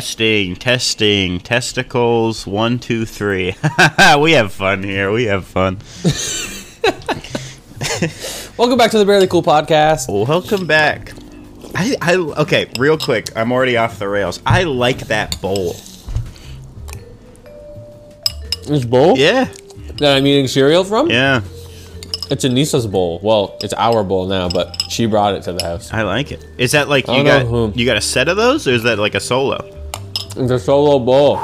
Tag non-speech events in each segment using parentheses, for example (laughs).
Testing, testing, testicles, one, two, three. (laughs) we have fun here. We have fun. (laughs) Welcome back to the Barely Cool Podcast. Welcome back. I, I okay, real quick. I'm already off the rails. I like that bowl. This bowl Yeah, that I'm eating cereal from, yeah, it's Anissa's bowl. Well, it's our bowl now, but she brought it to the house. I like it. Is that like I you don't got know who- you got a set of those, or is that like a solo? It's a solo bowl.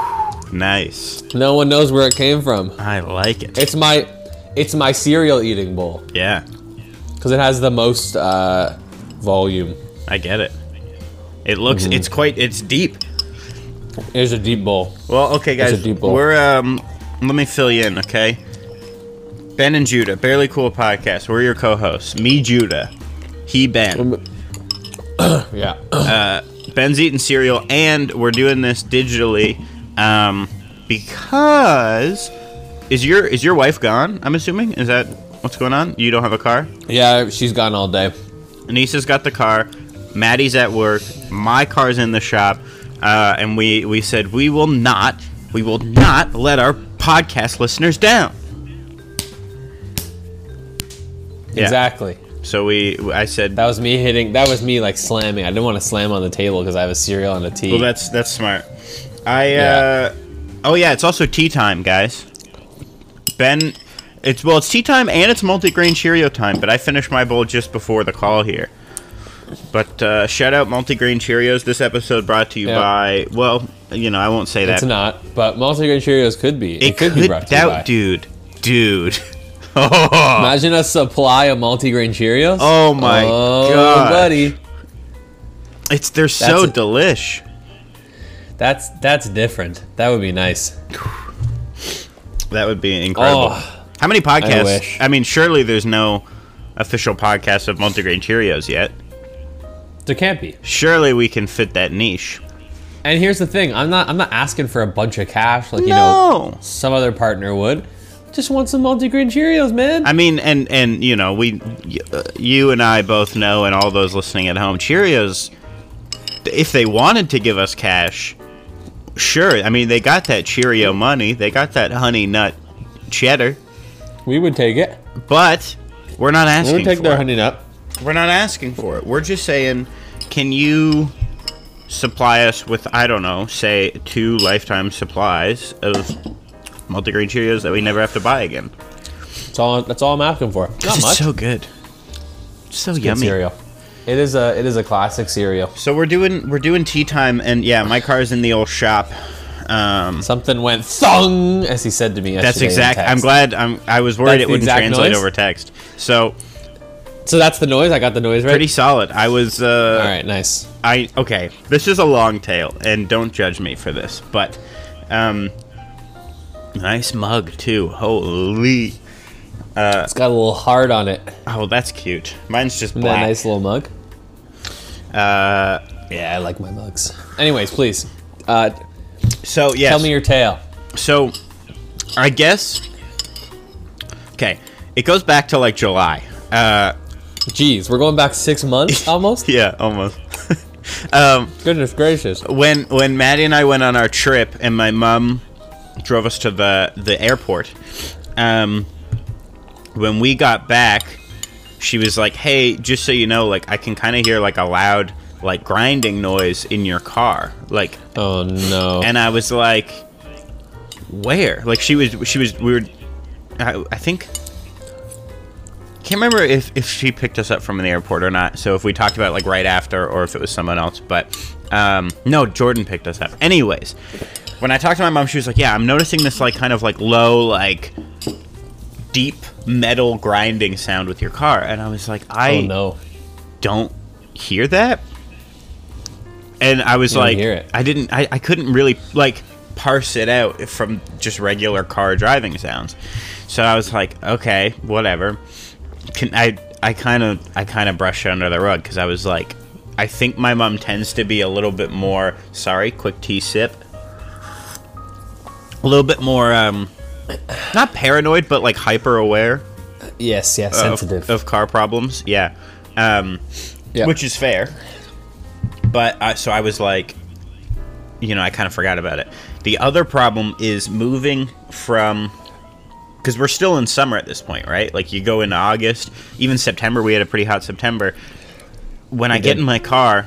Nice. No one knows where it came from. I like it. It's my, it's my cereal eating bowl Yeah, because it has the most uh, volume. I get it. It looks. Mm-hmm. It's quite. It's deep. It's a deep bowl. Well, okay, It's a guys. deep bowl. We're um. Let me fill you in, okay? Ben and Judah, barely cool podcast. We're your co-hosts. Me, Judah. He, Ben. (coughs) Yeah. Ben's eating cereal, and we're doing this digitally, um, because is your is your wife gone? I'm assuming. Is that what's going on? You don't have a car. yeah, she's gone all day. Anissa's got the car. Maddie's at work. My car's in the shop, uh, and we we said we will not we will not let our podcast listeners down. Yeah. Exactly. So we I said, That was me hitting. That was me like slamming. I didn't want to slam on the table because I have a cereal and a tea. well, that's that's smart. I Yeah. uh, oh yeah, it's also tea time, guys. Ben, it's well, it's tea time and it's multigrain Cheerio time. But I finished my bowl just before the call here. But uh, shout out multigrain Cheerios. This episode brought to you Yeah. by well, you know I won't say that. it's not, but multigrain Cheerios could be. It, It could, be brought to you doubt, by. dude, dude. (laughs) (laughs) Imagine a supply of multigrain Cheerios. Oh my oh, God. buddy, It's they're so a- delish. that's that's different. That would be nice. That would be incredible. Oh, How many podcasts? wish. I mean, surely there's no official podcast of multigrain Cheerios yet. there can't be. Surely we can fit that niche. And here's the thing: I'm not I'm not asking for a bunch of cash like you know some other partner would. Just want some multigrain Cheerios, man. I mean, and and you know, we, y- uh, you and I both know, and all those listening at home, Cheerios, if they wanted to give us cash, sure. I mean, they got that Cheerio money, they got that honey nut cheddar, we would take it. but we're not asking. We would take for their it. honey nut. We're not asking for it. We're just saying, can you supply us with, I don't know, say two lifetime supplies of multigrain Cheerios that we never have to buy again? That's all. That's all I'm asking for. Not It's much. so good. So Good yummy. cereal. It is a it is a classic cereal. So we're doing we're doing tea time, and yeah, my car's in the old shop. Um, Something went thong, as he said to me. that's yesterday exact. I'm glad. I'm. I was worried That's it wouldn't translate noise? over text. So So that's the noise. I got the noise right. pretty solid. I was. Uh, All right, nice. I okay. This is a long tail, and don't judge me for this, but um, nice mug too. Holy. It's got a little heart on it. Oh, that's cute. Mine's just Isn't that a black. nice little mug? Uh, Yeah, I like my mugs. Anyways, please uh, so yeah. tell me your tale. So, I guess. Okay, it goes back to like July. Uh, Jeez, we're going back six months (laughs) almost. yeah, almost. (laughs) um, Goodness gracious. when when Maddie and I went on our trip, and my mom drove us to the the airport. Um, when we got back, she was like, "Hey, just so you know, like I can kind of hear like a loud like grinding noise in your car, like." Oh no. and I was like, "Where?" Like she was, she was. We were. I, I think. Can't remember if if she picked us up from the airport or not. So if we talked about it, like right after, or if it was someone else. But um, no, Jordan picked us up. Anyways, when I talked to my mom, she was like, "Yeah, I'm noticing this like kind of like low like deep metal grinding sound with your car, and I was like, I oh no. don't hear that. And I was You like. I didn't, I, I couldn't really like parse it out from just regular car driving sounds. So I was like, okay, whatever. Can I? I kind of, I kind of brushed it under the rug because I was like, I think my mom tends to be a little bit more. Sorry, quick tea sip. A little bit more, um, not paranoid, but like hyper aware Yes, yeah, sensitive. of car problems. Yeah, um, Yeah. which is fair. But I, so I was like, you know, I kind of forgot about it. The other problem is moving from because we're still in summer at this point, right? Like you go into August, even September. We had a pretty hot September. When I get in my car,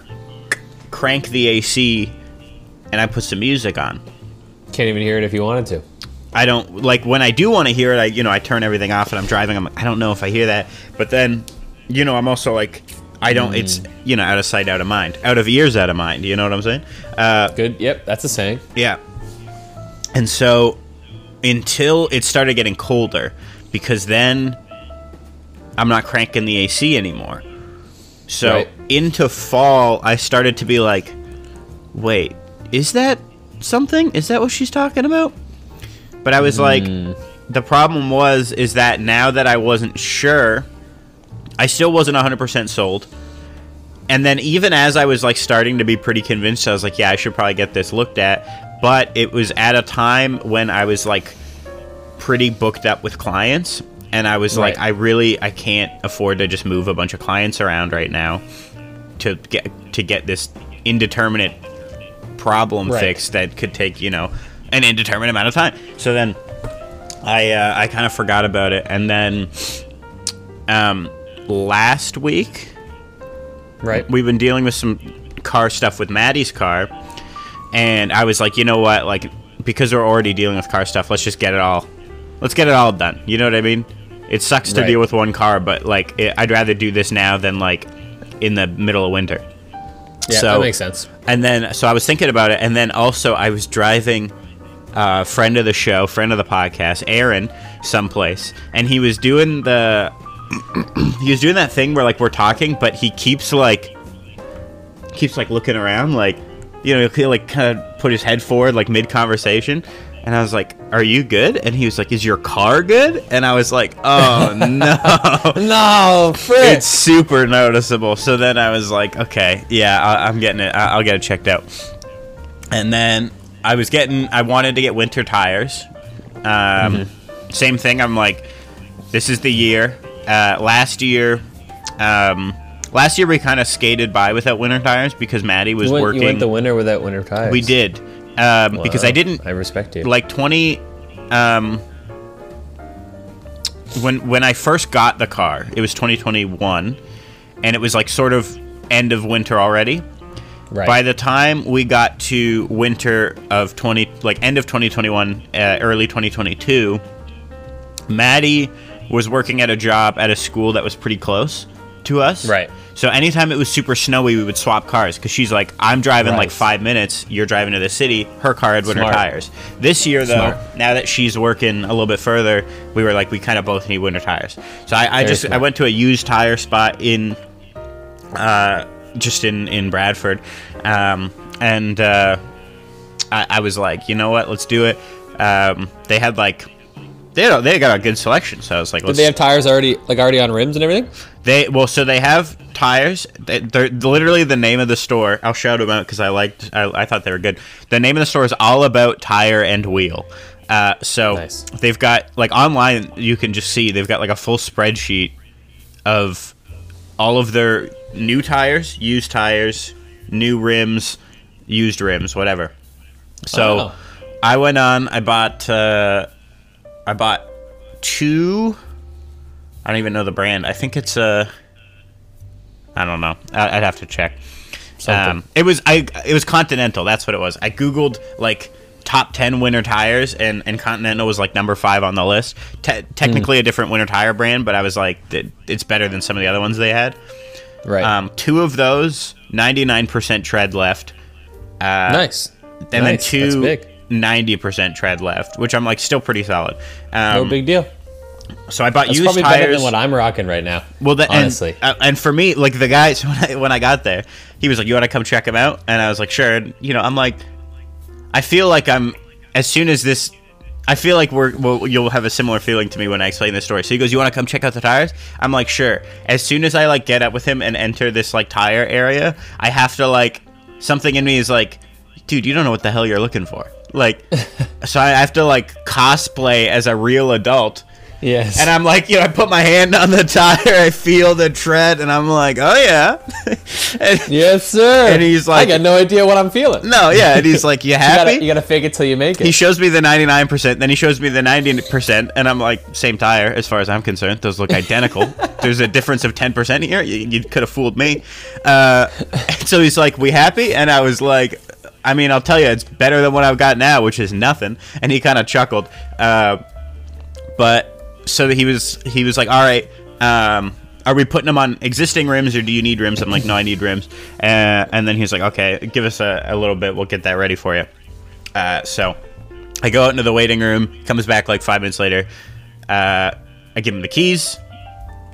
crank the AC, and I put some music on. Can't even hear it if you wanted to. I don't like when I do want to hear it. I you know I turn everything off and I'm driving. I'm like, I don't know if I hear that, but then you know I'm also like I don't. It's you know out of sight, out of mind, out of ears, out of mind. You know what I'm saying? Uh, Good. Yep, that's a saying. yeah. And so until it started getting colder, because then I'm not cranking the AC anymore. So Right. into fall, I started to be like, wait, is that something? Is that what she's talking about? But I was hmm. like, the problem was is that now that I wasn't sure, I still wasn't 100% sold. And then even as I was like starting to be pretty convinced, I was like, yeah, I should probably get this looked at. But it was at a time when I was like pretty booked up with clients and I was like I really I can't afford to just move a bunch of clients around right now to get to get this indeterminate problem Right. fixed that could take, you know, an indeterminate amount of time. So then I uh, I kind of forgot about it and then um last week Right. we've been dealing with some car stuff with Maddie's car, and I was like, you know what, like because we're already dealing with car stuff, let's just get it all, let's get it all done. You know what I mean? It sucks to Right. deal with one car, but like it, I'd rather do this now than like in the middle of winter. Yeah, so- that makes sense. And then, so I was thinking about it, and then also I was driving uh, friend of the show, friend of the podcast, Aaron, someplace, and he was doing the (clears throat) he was doing that thing where like we're talking, but he keeps like keeps like looking around, like you know, he'll like kind of put his head forward like mid conversation. And I was like, "Are you good?" And he was like, "Is your car good?" And I was like, "Oh (laughs) no!" No, it's super noticeable. So then I was like, okay, yeah, I, I'm getting it. I, I'll get it checked out. And then I was getting, I wanted to get winter tires. Um, Same thing. I'm like, this is the year. Uh, last year, um, last year we kind of skated by without winter tires because Maddie was You went, working. you went the winter without winter tires. we did um, because I didn't I respect you. like 20 um when when I first got the car, it was 2021 and it was like sort of end of winter already. right. By the time we got to winter of 20 like end of 2021, uh, early 2022, Maddie was working at a job at a school that was pretty close to us. Right. So anytime it was super snowy, we would swap cars because she's like, I'm driving like five minutes. You're driving to the city. Her car had winter Smart. tires. This year, though, Smart. now that she's working a little bit further, we were like, we kind of both need winter tires. So I, I just I went to a used tire spot in, uh, just in in Bradford, um, and uh, I, I was like, you know what, let's do it. Um, they had like. They, had- they got a good selection, so I was like, Did they have tires already, like already on rims and everything? they well, so they have tires. They, they're literally the name of the store. I'll shout them out because I liked. I, I thought they were good. The name of the store is all about tire and wheel. Uh, so Nice. they've got like online. You can just see they've got like a full spreadsheet of all of their new tires, used tires, new rims, used rims, whatever. So Oh. I went on. I bought. Uh, I bought two. I don't even know the brand. I think it's a. I don't know. I- I'd have to check. Um, it was I. It was Continental. That's what it was. I googled like top ten winter tires, and and Continental was like number five on the list. Te- technically Hmm. a different winter tire brand, but I was like, it's better than some of the other ones they had. right. Um, two of those, ninety nine percent tread left. Uh, nice. and then Nice. That's two big. 90% tread left, which I'm like still pretty solid. Um, No big deal. So I bought That's used probably tires. better than what I'm rocking right now. Well, the, honestly, and, uh, and for me, like the guy, (laughs) so when I, when I got there, he was like, "You want to come check him out?" And I was like, "Sure." And, you know, I'm like, I feel like I'm as soon as this, I feel like we're well, you'll have a similar feeling to me when I explain this story. So he goes, "You want to come check out the tires?" I'm like, "Sure." As soon as I like get up with him and enter this like tire area, I have to like something in me is like, "Dude, you don't know what the hell you're looking for." Like, (laughs) so I have to like cosplay as a real adult. yes. And I'm like, you know, I put my hand on the (laughs) tire, I feel the tread, and I'm like, oh yeah. (laughs) and, yes, sir. And he's like- I got no idea what I'm feeling. No, yeah, and he's like, you you happy? gotta, you gotta fake it till you make it. he shows me the 99%, then he shows me the 90%, and I'm like, same tire as far as I'm concerned. Those look identical. There's a difference of 10% here. You, you could have fooled me. Uh, so he's like, we happy? And I was like, I mean, I'll tell you, it's better than what I've got now, which is nothing. And he kind of chuckled. Uh, but so he was he was like, all right, um, are we putting them on existing rims or do you need rims? I'm like, no, I need rims. Uh, and then he's like, okay, give us a, a little bit, we'll get that ready for you. Uh, so I go out into the waiting room, comes back like five minutes later. Uh, I give him the keys.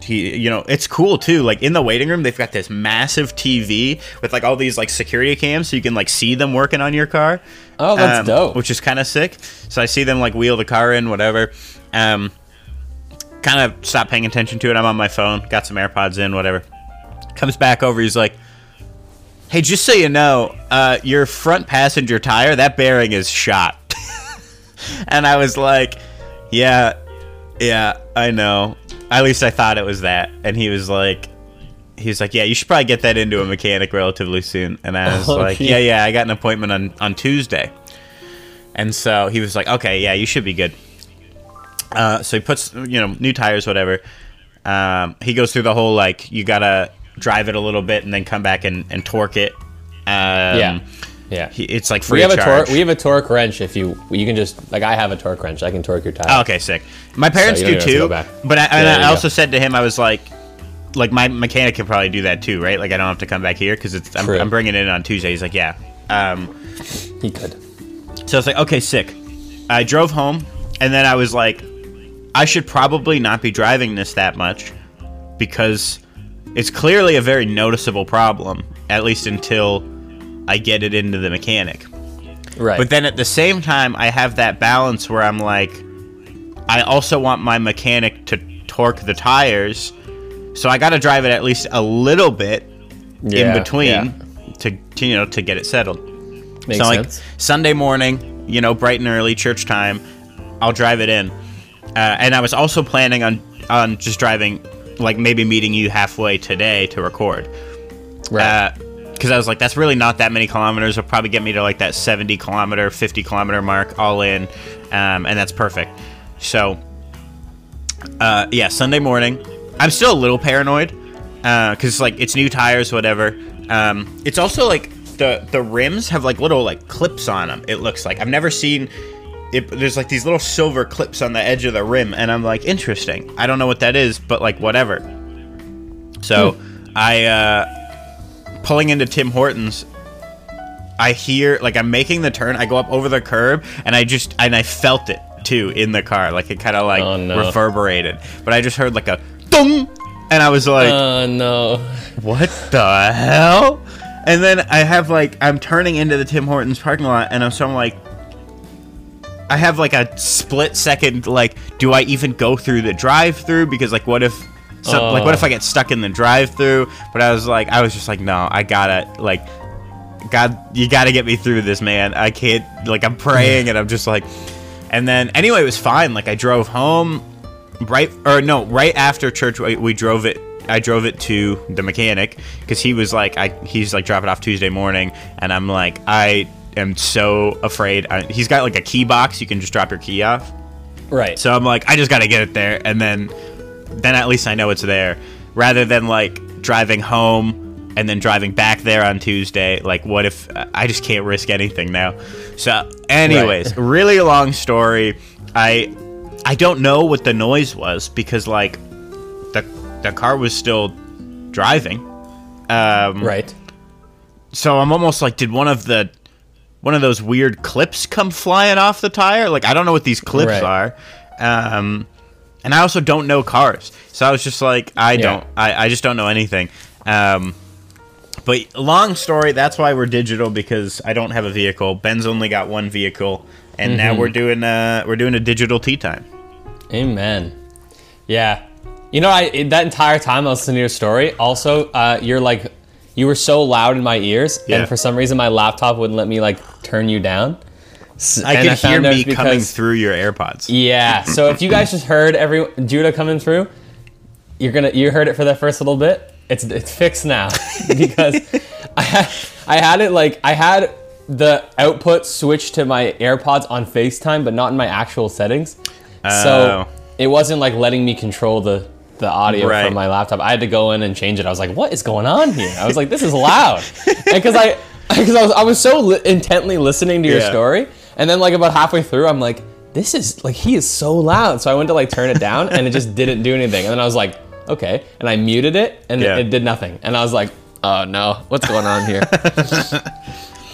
He, you know, it's cool too. Like in the waiting room, they've got this massive TV with like all these like security cams, so you can like see them working on your car. Oh, that's dope. Which is kind of sick. So I see them like wheel the car in, whatever. Um, kind of stopped paying attention to it. I'm on my phone, got some AirPods in, whatever. Comes back over, he's like, "Hey, just so you know, uh, your front passenger tire, that bearing is shot." (laughs) and I was like, "Yeah, yeah, I know. At least I thought it was that." And he was like, "He was like, yeah, you should probably get that into a mechanic relatively soon." And I was (laughs) Oh, like. "Yeah, yeah, I got an appointment on on Tuesday." And so he was like, "Okay, yeah, you should be good." Uh, so he puts, you know, new tires, whatever. Um, he goes through the whole like you gotta drive it a little bit and then come back and, and torque it. Um, yeah. Yeah. he- it's like free we have a torque. We have a torque wrench. If you you can just like I have a torque wrench. I can torque your tire. Oh, okay, sick. My parents don't do have to too, but I, and Yeah, I also go. said to him, I was like, like my mechanic can probably do that too, right? Like I don't have to come back here because it's I'm, I'm bringing it in on Tuesday. He's like, yeah. Um, He could. so I was like, okay, sick. I drove home, and then I was like, I should probably not be driving this that much because it's clearly a very noticeable problem, at least until I get it into the mechanic. Right. But then at the same time, I have that balance where I'm like, I also want my mechanic to torque the tires, so I got to drive it at least a little bit in between yeah. to, to you know to get it settled. Makes so like. Sunday morning, you know, bright and early church time, I'll drive it in, uh, and I was also planning on on just driving, like maybe meeting you halfway today to record right. Because I was like, that's really not that many kilometers. It'll probably get me to like that 70 kilometer, 50 kilometer mark all in, um, and that's perfect. So, uh, yeah, Sunday morning. I'm still a little paranoid because like it's new tires, whatever. Um, it's also like the the rims have like little like clips on them. It looks like I've never seen. It, there's like these little silver clips on the edge of the rim, and I'm like, interesting. I don't know what that is, but like whatever. So I uh, pulling into Tim Hortons. I hear like I'm making the turn. I go up over the curb, and I just and I felt it too in the car. Like it kind of like Oh, no. reverberated. But I just heard like a dong, and I was like, Oh no. what the hell? And then I have like I'm turning into the Tim Hortons parking lot, and I'm so I'm like, I have like a split second. Like, do I even go through the drive-through? Because like, what if, so, like, what if I oh. get stuck in the drive-through? But I was like, I was just like, no, I gotta like, God, you gotta get me through this, man. I can't. Like, I'm praying, and I'm just like, and then anyway, it was fine. Like, I drove home right or no right after church we, we drove it i drove it to the mechanic because he was like i he's like drop it off tuesday morning and i'm like i am so afraid I, he's got like a key box you can just drop your key off Right. so i'm like i just gotta get it there and then then at least i know it's there rather than like driving home and then driving back there on tuesday like what if i just can't risk anything now so anyways (laughs) really long story i i don't know what the noise was because like the the car was still driving um right. so I'm almost like, did one of the one of those weird clips come flying off the tire? Like I don't know what these clips Right. are. Um, and I also don't know cars, so I was just like, I Yeah. don't, I, I just don't know anything. Um, but long story. That's why we're digital because I don't have a vehicle. Ben's only got one vehicle, and now Mm-hmm. we're doing uh we're doing a digital tea time. Amen. Yeah. You know, I that entire time I was listening to your story. Also, uh, you're like, you were so loud in my ears, Yeah. and for some reason my laptop wouldn't let me like turn you down. I and could hear me it's coming through your AirPods. Yeah. So if you guys just heard every Judah coming through, you're gonna you heard it for that first little bit. It's it's fixed now (laughs) because I had, I had it like I had the output switched to my AirPods on FaceTime, but not in my actual settings. Oh. So it wasn't like letting me control the the audio Right. from my laptop. I had to go in and change it. I was like, "What is going on here?" I was like, "This is loud," because I (laughs) because I was I was so li- intently listening to your Yeah. story, and then like about halfway through, I'm like, "This is like he is so loud." So I went to like turn it down, and it just (laughs) didn't do anything. And then I was like, "Okay," and I muted it, and Yeah. it did nothing. And I was like, "Oh no, what's going on here?" (laughs)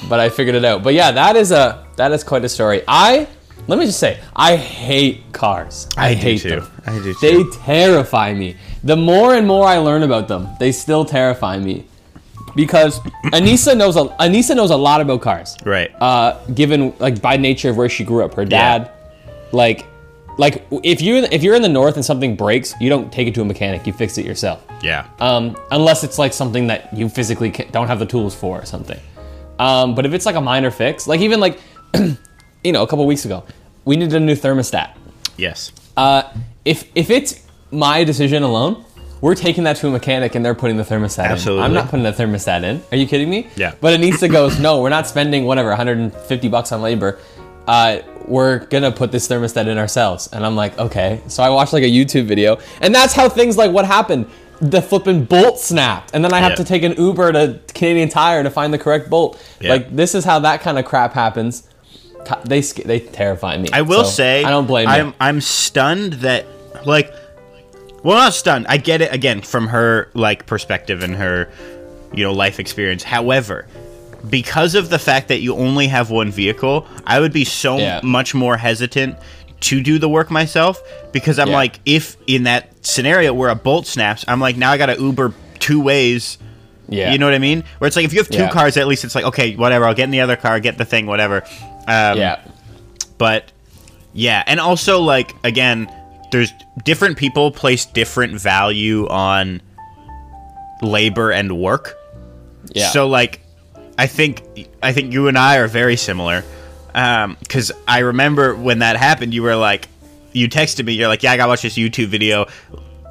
but I figured it out. But yeah, that is a that is quite a story. I let me just say, I hate cars. I, do hate them. I do too. They terrify me. The more and more I learn about them, they still terrify me. Because Anissa knows a Anissa knows a lot about cars. Right. Uh, given like by nature of where she grew up, her Yeah. dad, like, like if you if you're in the north and something breaks, you don't take it to a mechanic. You fix it yourself yeah. um, unless it's like something that you physically ca don't have the tools for or something. Um, but if it's like a minor fix, like even like, (clears throat) you know, a couple weeks ago, we needed a new thermostat. yes. Uh, if if it's my decision alone, we're taking that to a mechanic and they're putting the thermostat in. Absolutely. I'm not putting the thermostat in. Are you kidding me? Yeah. But Anissa goes, no, we're not spending whatever 150 bucks on labor. Uh, we're gonna put this thermostat in ourselves. And I'm like, okay. So I watched like a YouTube video, and that's how things like what happened. The flipping bolt snapped, and then I have to take an Uber to Canadian Tire to find the correct bolt. Yeah. Like this is how that kind of crap happens. They they terrify me. I will So, say I don't blame you. I'm I'm stunned that like well not stunned. I get it again from her like perspective and her you know life experience. However, because of the fact that you only have one vehicle, I would be so Yeah. much more hesitant to do the work myself because I'm Yeah. like if in that scenario where a bolt snaps, I'm like now I got to Uber two ways Yeah. You know what I mean? Where it's like if you have two Yeah. cars, at least it's like okay, whatever. I'll get in the other car, get the thing, whatever. Um, Yeah. but yeah, and also like again, there's different people place different value on labor and work. Yeah. So like, I think I think you and I are very similar. Um, because I remember when that happened, you were like, you texted me, you're like, yeah, I gotta watch this YouTube video.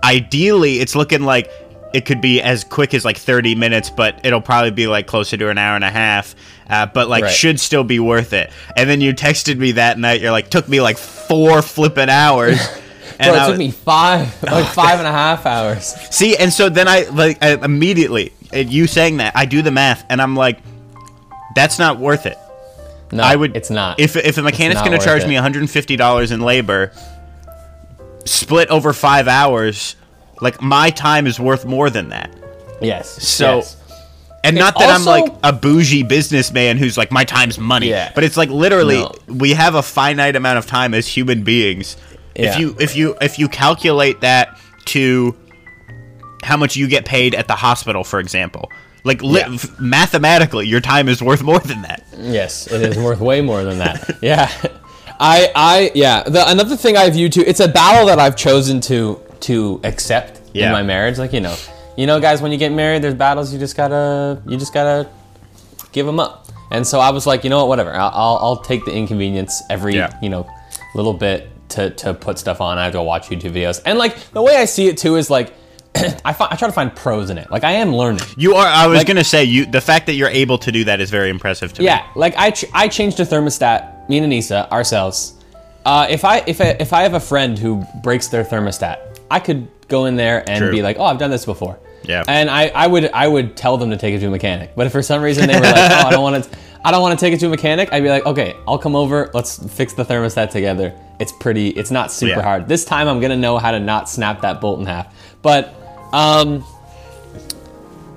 Ideally, it's looking like it could be as quick as like 30 minutes, but it'll probably be like closer to an hour and a half. Uh, but like, Right. should still be worth it. And then you texted me that night. You're like, took me like four flipping hours. (laughs) Bro, it took was- me five, like (laughs) five and a half hours. See, and so then I like I, immediately you saying that I do the math, and I'm like, that's not worth it. No, I would. It's not. If if a mechanic's going to charge it. me 150 dollars in labor, split over five hours, like my time is worth more than that. yes. So- yes. And It's not that I'm like a bougie businessman who's like my time's money, Yeah. but it's like literally No. we have a finite amount of time as human beings. Yeah. If you if you if you calculate that to how much you get paid at the hospital, for example, like li- Yeah. mathematically, your time is worth more than that. Yes, it is worth way more than that. (laughs) Yeah. I I yeah. The another thing I view too, it's a battle that I've chosen to to accept Yeah. in my marriage. Like, you know, you know guys when you get married there's battles you just got to you just got to give them up. And so I was like, you know what, whatever. I'll I'll, I'll take the inconvenience every, Yeah. you know, little bit to to put stuff on. I have to watch YouTube videos. And like the way I see it too is like (clears throat) I, fi- I try to find pros in it. Like I am learning. You are. I was Like- gonna say you. The fact that you're able to do that is very impressive to me. Yeah, like I ch- I changed the thermostat. Me and Anissa ourselves. Uh, if I if I, if I have a friend who breaks their thermostat, I could go in there and True. be like, oh, I've done this before. Yeah. And I, I would I would tell them to take it to a mechanic. But if for some reason they were like, oh, I don't want to I don't want to take it to a mechanic, I'd be like, okay, I'll come over. Let's fix the thermostat together. It's pretty. It's not super Yeah. hard. This time I'm gonna know how to not snap that bolt in half. But um,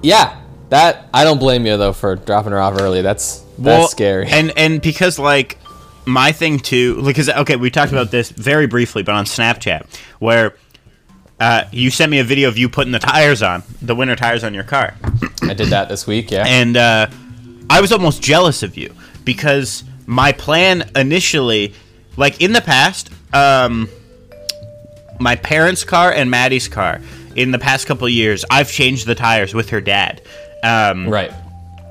yeah, that I don't blame you though for dropping her off early. That's that's Well, scary. And and because like my thing too, because okay, we talked about this very briefly, but on Snapchat, where uh, you sent me a video of you putting the tires on, the winter tires on your car, I did that this week. Yeah. and uh, I was almost jealous of you because my plan initially, like in the past, um, my parents' car and Maddie's car. In the past couple of years, I've changed the tires with her dad, um, right.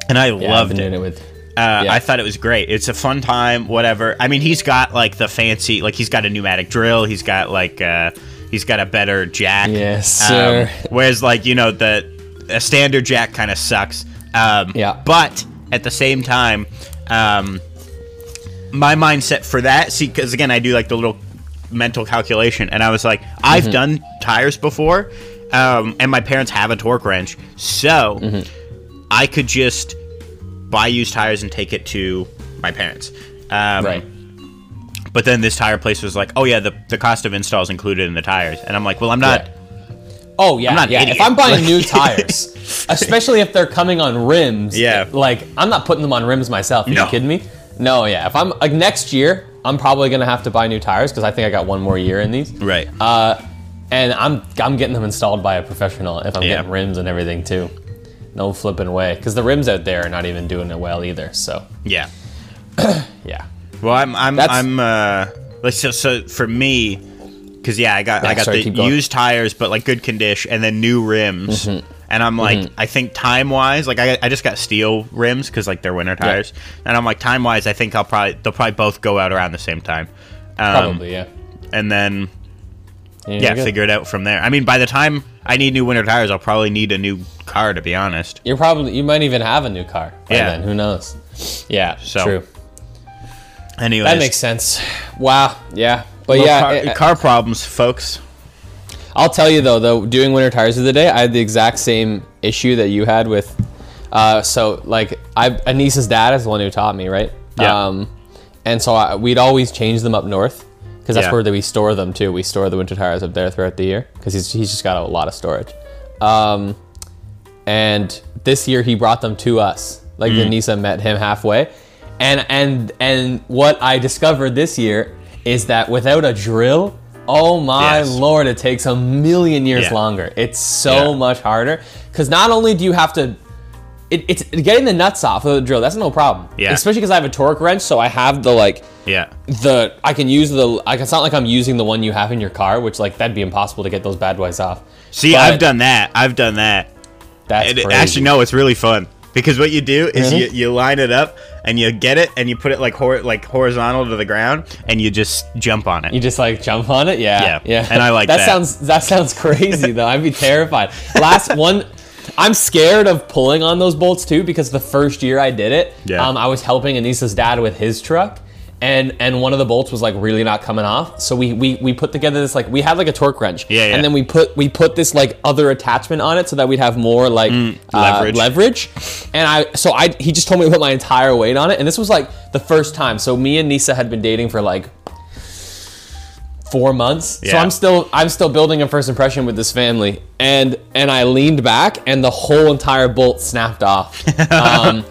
and I Yeah, loved it. doing it with. Uh, Yeah. I thought it was great. It's a fun time, whatever. I mean, he's got like the fancy, like he's got a pneumatic drill. He's got like uh, he's got a better jack. Yes, Um, sir. whereas like you know the a standard jack kind of sucks. Um, Yeah. But at the same time, um, my mindset for that, see, because again, I do like the little mental calculation, and I was like, I've Mm-hmm. done tires before, um, and my parents have a torque wrench, so Mm-hmm. I could just buy used tires and take it to my parents. Um, Right. But then this tire place was like, "Oh yeah, the, the cost of install is included in the tires," and I'm like, "Well, I'm not." Yeah. Oh yeah, I'm not yeah. If I'm buying (laughs) new tires, (laughs) especially if they're coming on rims, Yeah. like I'm not putting them on rims myself. Are No. you kidding me? No, yeah. If I'm like next year, I'm probably gonna have to buy new tires because I think I got one more year in these. Right. Uh, and I'm I'm getting them installed by a professional if I'm Yeah. getting rims and everything too. No flipping way, because the rims out there are not even doing it well either. So yeah. (clears throat) yeah, Well, I'm I'm That's- I'm uh like so, so for me cuz yeah, I got I got sorry, the used tires but like good condition and then new rims. Mm-hmm. And I'm like I think time-wise, like I, I just got steel rims cuz like they're winter tires. And I'm like time-wise, I think I'll probably they'll probably both go out around the same time. Um, probably yeah. and then yeah, figure it out from there. I mean, by the time I need new winter tires, I'll probably need a new car to be honest. You're probably you might even have a new car. Yeah. Then. Who knows? Yeah. So, true. Anyways, That makes sense. Wow. Yeah. But yeah, car, it- car problems, folks. I'll tell you though, though doing winter tires of the day, I had the exact same issue that you had with. Uh, so like, I Anissa's dad is the one who taught me, right? Yeah. Um, and so I, we'd always change them up north because that's Yeah. where we store them too. We store the winter tires up there throughout the year because he's he's just got a lot of storage. Um, and this year he brought them to us. Like Mm. Anissa met him halfway, and and and what I discovered this year is that without a drill, oh my Yes. lord, it takes a million years Yeah. longer. It's so Yeah. much harder because not only do you have to. It, it's getting the nuts off of the drill. That's no problem. Yeah. Especially because I have a torque wrench, so I have the like Yeah. the I can use the like it's not like I'm using the one you have in your car, which like that'd be impossible to get those bad boys off. See, But I've done that. I've done that. That's it- actually, no, it's really fun because what you do is Really? you, you line it up and you get it and you put it like hor- like horizontal to the ground and you just jump on it. You just like jump on it, yeah, Yeah, yeah. and I like (laughs) that. sounds that sounds crazy though. I'd be (laughs) terrified. Last one, I'm scared of pulling on those bolts too because the first year I did it, Yeah. um, I was helping Anissa's dad with his truck. And, and one of the bolts was like really not coming off, so we, we we put together this like we had like a torque wrench, Yeah, yeah. and then we put we put this like other attachment on it so that we'd have more like uh, leverage. leverage. And I so I he just told me to put my entire weight on it, and this was like the first time. So me and Nisa had been dating for like four months. So I'm still I'm still building a first impression with this family, and and I leaned back, and the whole entire bolt snapped off. (laughs) um,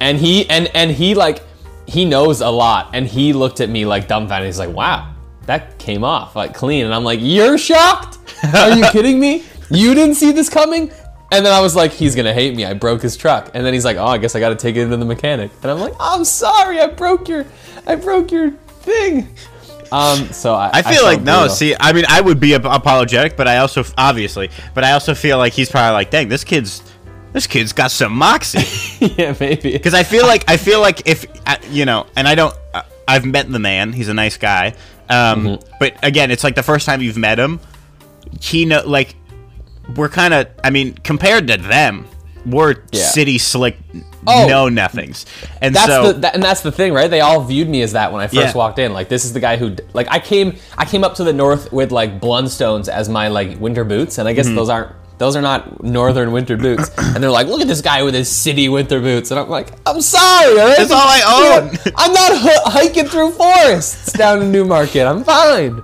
and he and and he like he knows a lot, and he looked at me like dumbfounded. He's like, "Wow, that came off like clean," and I'm like, "You're shocked? Are you (laughs) kidding me? You didn't see this coming?" And then I was like, he's gonna hate me. I broke his truck. And then he's like, oh, I guess I gotta take it to the mechanic. And I'm like, I'm sorry, I broke your, I broke your thing. Um, so I, I feel felt like no. brutal. See, I mean, I would be ap- apologetic, but I also obviously, but I also feel like he's probably like, dang, this kid's this kid's got some moxie. (laughs) yeah, maybe. Because I feel like I feel like if uh, you know, and I don't. Uh, I've met the man. He's a nice guy. Um, Mm-hmm. But again, it's like the first time you've met him. He know like we're kind of. I mean, compared to them, we're Yeah. city slick, Oh. no nothings. And That's so the that, and that's the thing, right? They all viewed me as that when I first Yeah. walked in. Like this is the guy who like I came I came up to the north with like Blundstones as my like winter boots, and I guess Mm-hmm. those aren't those are not northern winter boots. (coughs) and they're like, look at this guy with his city winter boots, and I'm like, I'm sorry? That's all I own. (laughs) I'm not h- hiking through forests down in Newmarket. I'm fine.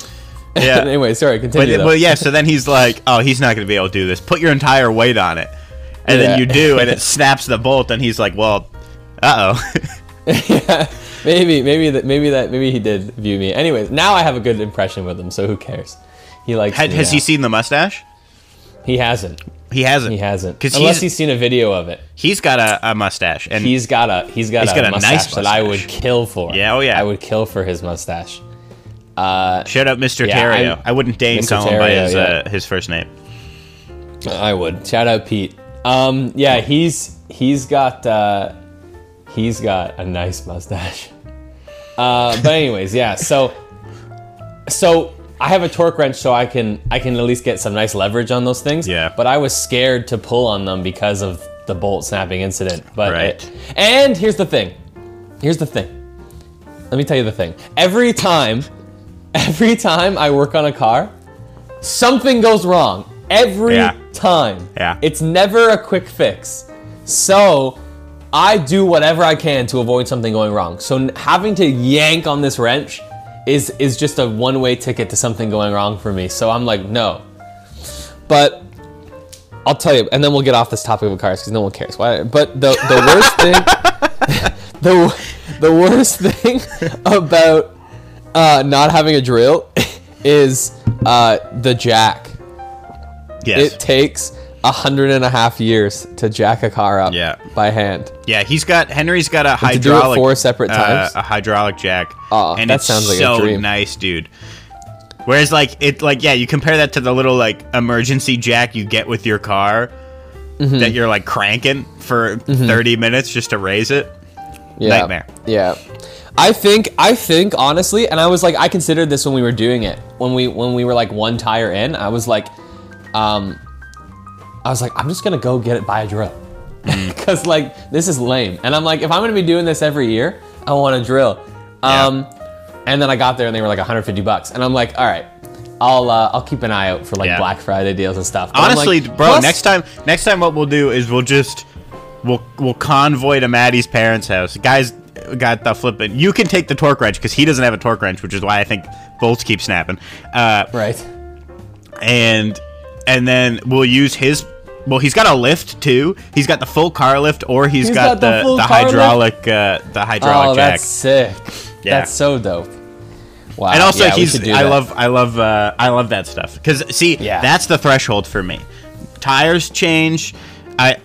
(laughs) yeah. anyway, sorry, continue. But, but yeah, so then he's like, "Oh, he's not going to be able to do this. Put your entire weight on it." And Yeah. then you do, and it (laughs) snaps the bolt, and he's like, "Well, uh oh." yeah, maybe, maybe that, maybe that, maybe he did view me. Anyways, now I have a good impression with him, so who cares? He likes. Had, has he seen the mustache? He hasn't. He hasn't. He hasn't. Unless he's- he's seen a video of it. He's got a, a mustache, and He's got a he's got, He's a, got a mustache nice that I would kill for. Yeah, oh, yeah. I would kill for his mustache. Uh, shout out Mr. Yeah, Terrio. I'm- I wouldn't deign call him by his yeah. uh, his first name. I would. Shout out Pete. Um, yeah, he's he's got uh, he's got a nice mustache. Uh, but anyways, yeah. So so I have a torque wrench, so I can I can at least get some nice leverage on those things. Yeah. But I was scared to pull on them because of the bolt snapping incident. But Right. it- and here's the thing. Here's the thing. Let me tell you the thing. Every time, (laughs) every time I work on a car, something goes wrong. Every Yeah. time. Yeah. It's never a quick fix. So I do whatever I can to avoid something going wrong. So having to yank on this wrench is is just a one-way ticket to something going wrong for me. So I'm like, no. But I'll tell you, and then we'll get off this topic of cars because no one cares. Why? But the the worst thing, (laughs) the the worst thing (laughs) about uh, not having a drill (laughs) is uh, the jack. Yes. It takes a hundred and a half years to jack a car up Yeah. by hand. yeah, he's got Henry's got a to do it hydraulic four separate uh, times? a hydraulic jack. Oh, and that it's sounds like a so dream. nice, dude. Whereas like it like yeah, you compare that to the little like emergency jack you get with your car Mm-hmm. that you're like cranking for 30 minutes just to raise it. Yeah. Nightmare. Yeah. I think I think honestly, and I was like I considered this when we were doing it. When we when we were like one tire in, I was like um I was like I'm just going to go get it buy a drill. Mm. (laughs) Cuz like this is lame. And I'm like if I'm going to be doing this every year, I want a drill. Um and then I got there and they were like 150 bucks. And I'm like, "All right. I'll uh, I'll keep an eye out for like Yeah. Black Friday deals and stuff." But Honestly, like, bro, next time next time what we'll do is we'll just we'll we'll convoy to Maddie's parents' house. Guys got the flipping. You can take the torque wrench because he doesn't have a torque wrench, which is why I think bolts keep snapping. Uh, Right. and and then we'll use his. Well, he's got a lift too. He's got the full car lift, or he's He's got, got the the the hydraulic uh, the hydraulic Oh, jack. that's sick. Yeah. That's so dope. Wow. and also yeah, he's I love I love uh, I love that stuff because see Yeah. that's the threshold for me. Tires change, I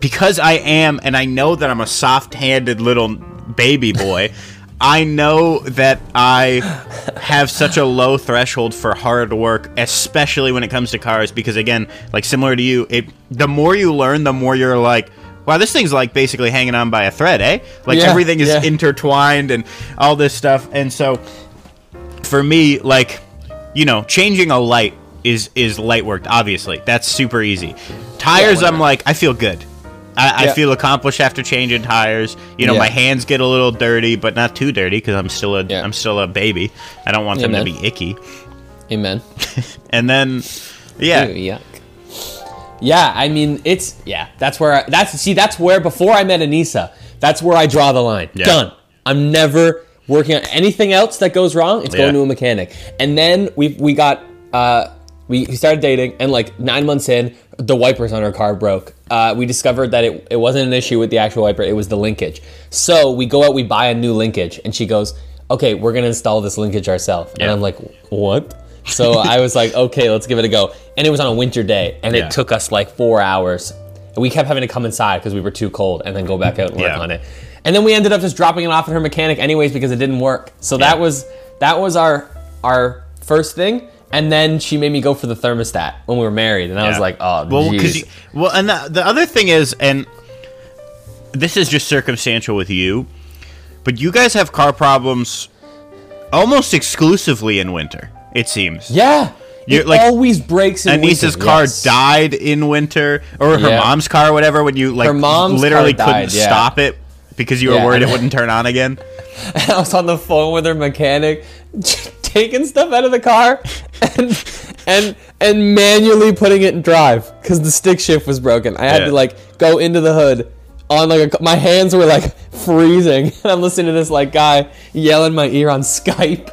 because I am and I know that I'm a soft-handed little baby boy. (laughs) I know that I have such a low threshold for hard work, especially when it comes to cars. Because again, like similar to you, it the more you learn, the more you're like, wow, this thing's like basically hanging on by a thread, eh? Like Yeah, everything is yeah. intertwined and all this stuff. And so, for me, like, you know, changing a light is is light work. Obviously, that's super easy. Tires, whatever. I'm like, I feel good. I, I feel accomplished after changing tires. You know, Yeah. my hands get a little dirty, but not too dirty because I'm still a Yeah. am still a baby. I don't want them to be icky. Amen. (laughs) And then, yeah, Ew, yuck. Yeah, I mean it's yeah. That's where I, that's see that's where before I met Anissa, that's where I draw the line. Yeah. Done. I'm never working on anything else that goes wrong. It's Yeah. going to a mechanic. And then we we got uh we we started dating and like nine months in, the wipers on her car broke. Uh, we discovered that it, it wasn't an issue with the actual wiper, it was the linkage. So we go out, we buy a new linkage, and she goes, Okay, we're gonna install this linkage ourselves. And I'm like, What? So I was like, okay, let's give it a go. And it was on a winter day, and Yeah. it took us like four hours. And we kept having to come inside because we were too cold and then go back out and work Yeah. on it. And then we ended up just dropping it off at her mechanic anyways because it didn't work. So that was that was our our first thing. And then she made me go for the thermostat when we were married, and I was like, oh, well, you, well, and the, the other thing is, and this is just circumstantial with you, but you guys have car problems almost exclusively in winter. It seems. yeah, You're it like- always breaks in Anissa's winter, car yes. died in winter, or her Yeah. mom's car, or whatever. When you like Her mom's literally couldn't died, yeah. stop it because you were Yeah, worried it (laughs) wouldn't turn on again. I was on the phone with her mechanic, taking stuff out of the car and and and manually putting it in drive because the stick shift was broken. I had Yeah. to like go into the hood on like a, my hands were like freezing, and (laughs) I'm listening to this like guy yell in my ear on Skype.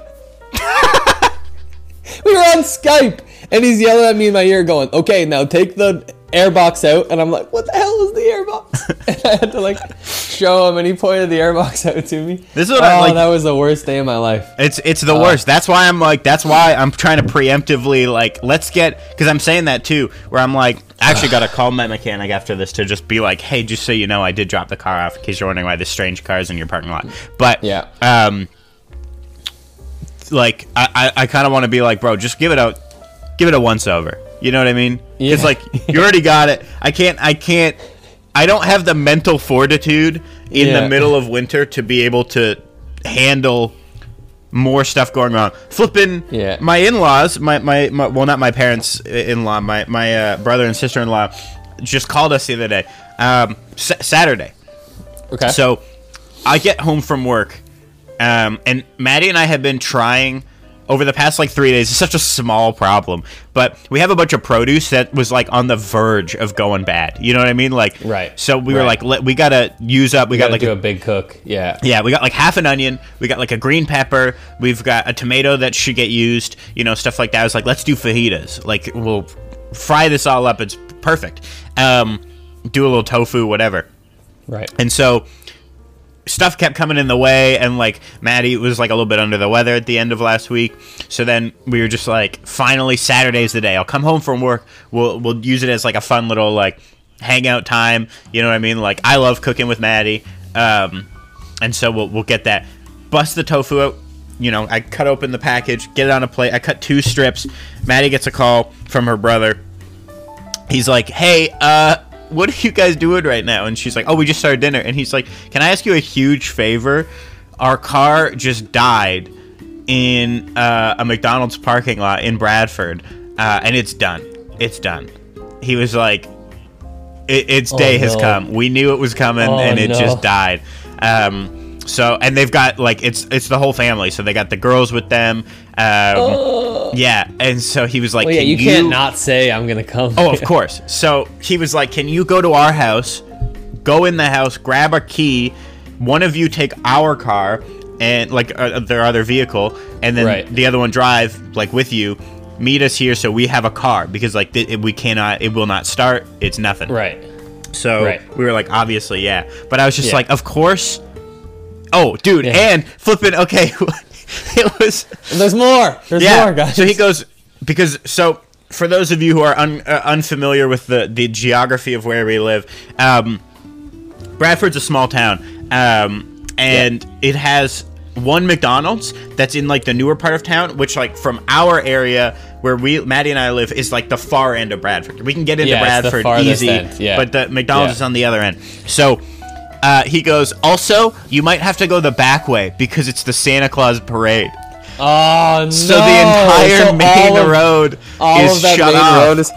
(laughs) we were on Skype, and he's yelling at me in my ear, going, "Okay, now take the airbox out," and I'm like, "What the hell is the airbox?" (laughs) and I had to like show him, and he pointed the airbox (laughs) out to me. This is what oh, I like. that was the worst day of my life. It's it's the worst. That's why I'm like. That's why I'm trying to preemptively like. Let's get because I'm saying that too. Where I'm like, I actually got to call my mechanic after this to just be like, hey, just so you know, I did drop the car off in case you're wondering why this strange car is in your parking lot. But Yeah. um, like I I, I kind of want to be like, bro, just give it a give it a once over. You know what I mean? It's like you already got it. I can't. I can't. I don't have the mental fortitude in Yeah. the middle of winter to be able to handle more stuff going wrong. Flipping Yeah. my in-laws, my, my, my well not my parents in-law, my my uh, brother and sister-in-law just called us the other day. Um, Sa- Saturday. Okay. So I get home from work, um, and Maddie and I have been trying over the past like three days. It's such a small problem, but we have a bunch of produce that was like on the verge of going bad. You know what I mean? Like, Right. So we were like, let, we gotta use up. We, we got gotta like do a a big cook. Yeah. yeah, we got like half an onion. We got like a green pepper. We've got a tomato that should get used. You know, stuff like that. I was like, let's do fajitas. Like, we'll fry this all up. It's perfect. Um, do a little tofu, whatever. Right. And so stuff kept coming in the way and like Maddie was like a little bit under the weather at the end of last week. So then we were just like finally Saturday's the day. I'll come home from work. We'll we'll use it as like a fun little like hangout time, you know what I mean? Like I love cooking with Maddie. Um and so we'll we'll get that. Bust the tofu out. You know, I cut open the package, get it on a plate. I cut two strips. Maddie gets a call from her brother he's like, "Hey, uh, what are you guys doing right now?" And she's like, "Oh, we just started dinner." And he's like, "Can I ask you a huge favor? Our car just died in uh, a McDonald's parking lot in Bradford, uh, and it's done. It's done." He was like, it, "Its day has no. come. We knew it was coming, Oh, and it no. just died." Um, so and they've got like it's it's the whole family. So they got the girls with them. Um, yeah, and so he was like, Well, yeah, "Can you can't not say I'm gonna come. Oh, of (laughs) course. So he was like, "Can you go to our house? Go in the house, grab a key. One of you take our car and like uh, their other vehicle, and then Right. the other one drive like with you. Meet us here so we have a car because like th- we cannot, it will not start. It's nothing. Right. So Right. we were like, obviously, yeah. But I was just Yeah. like, of course. Oh, dude, Yeah. and flipping. Okay, (laughs) it was. There's more. There's Yeah. more, guys. So he goes because so for those of you who are un, uh, unfamiliar with the the geography of where we live, um, Bradford's a small town, um, and it has one McDonald's that's in like the newer part of town, which like from our area where we Maddie and I live is like the far end of Bradford. We can get into Yeah, Bradford easy, yeah. but the McDonald's Yeah. is on the other end. So. Uh, he goes. Also, you might have to go the back way because it's the Santa Claus parade. Oh no! So the entire So main of- road all is of that shut main off. road is,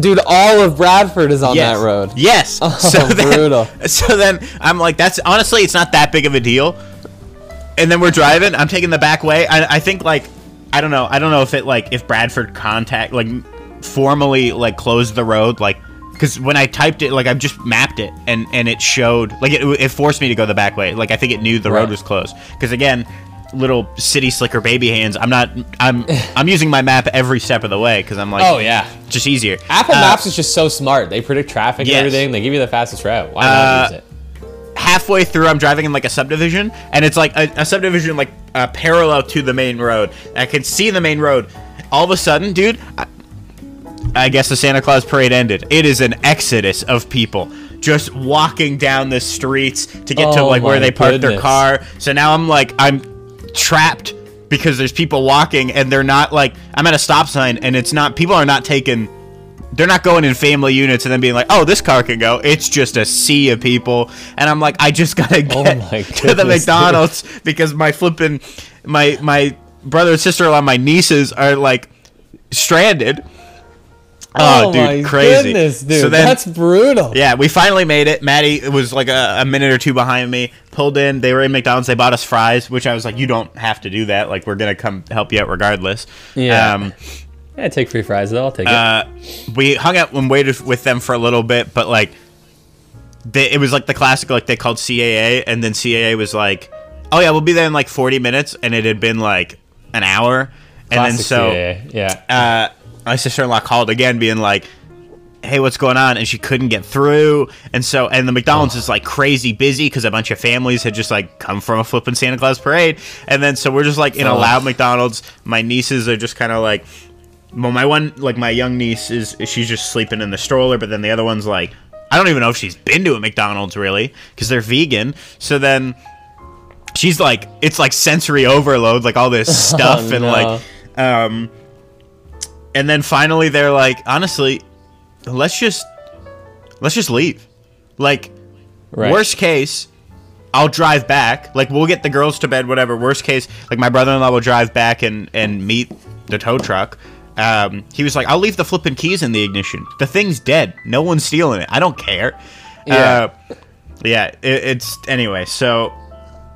dude. All of Bradford is on yes. that road. Yes. (laughs) Oh, so then, brutal. (laughs) So then I'm like, that's honestly, it's not that big of a deal. And then we're driving. I'm taking the back way. I, I think like, I don't know. I don't know if it like if Bradford contact like formally like closed the road like. Because when I typed it, like I just mapped it, and and it showed, like it, it forced me to go the back way. Like I think it knew the road was closed. Because again, little city slicker baby hands. I'm not. I'm (laughs) I'm using my map every step of the way because I'm like, Oh yeah. just easier. Apple Uh, Maps is just so smart. They predict traffic Yes. and everything. They give you the fastest route. Why not Uh, use it? halfway through i'm driving in like a subdivision and it's like a, a subdivision like uh, parallel to the main road i can see the main road all of a sudden dude I, I guess the santa claus parade ended it is an exodus of people just walking down the streets to get to Oh like where they parked their car so now i'm like i'm trapped because there's people walking and they're not like i'm at a stop sign and it's not people are not taking they're not going in family units and then being like, "Oh, this car can go." It's just a sea of people, and I'm like, I just gotta oh get Oh (laughs) to the goodness, dude. McDonald's because my flipping, my my brother and sister in law, my nieces are like stranded. Oh, dude, my crazy! goodness, dude. So then, That's brutal. yeah, we finally made it. Maddie was like a, a minute or two behind me. Pulled in. They were in McDonald's. They bought us fries, which I was like, "You don't have to do that. Like, we're gonna come help you out regardless." Yeah. Um, Yeah, take free fries though. I'll take it. uh, we hung out and waited with them for a little bit, but like, they, it was like the classic, like they called CAA, and then CAA was like, "Oh yeah, we'll be there in like 40 minutes," and it had been like an hour, and then Classic so CAA. yeah. uh, my sister-in-law called again, being like, "Hey, what's going on?" And she couldn't get through, and so and the McDonald's is like crazy busy because a bunch of families had just like come from a flipping Santa Claus parade, and then so we're just like in a Oh. loud McDonald's. My nieces are just kind of like, well, my one like my young niece is she's just sleeping in the stroller, but then the other one's like, I don't even know if she's been to a McDonald's really because they're vegan. So then she's like it's like sensory overload like all this (laughs) stuff and no. like um and then finally they're like honestly let's just let's just leave. Like Right. worst case i'll drive back. Like we'll get the girls to bed whatever. Worst case like my brother-in-law will drive back and and meet the tow truck. Um he was like i'll leave the flipping keys in the ignition. The thing's dead. No one's stealing it. I don't care. Yeah. uh, yeah it, it's anyway so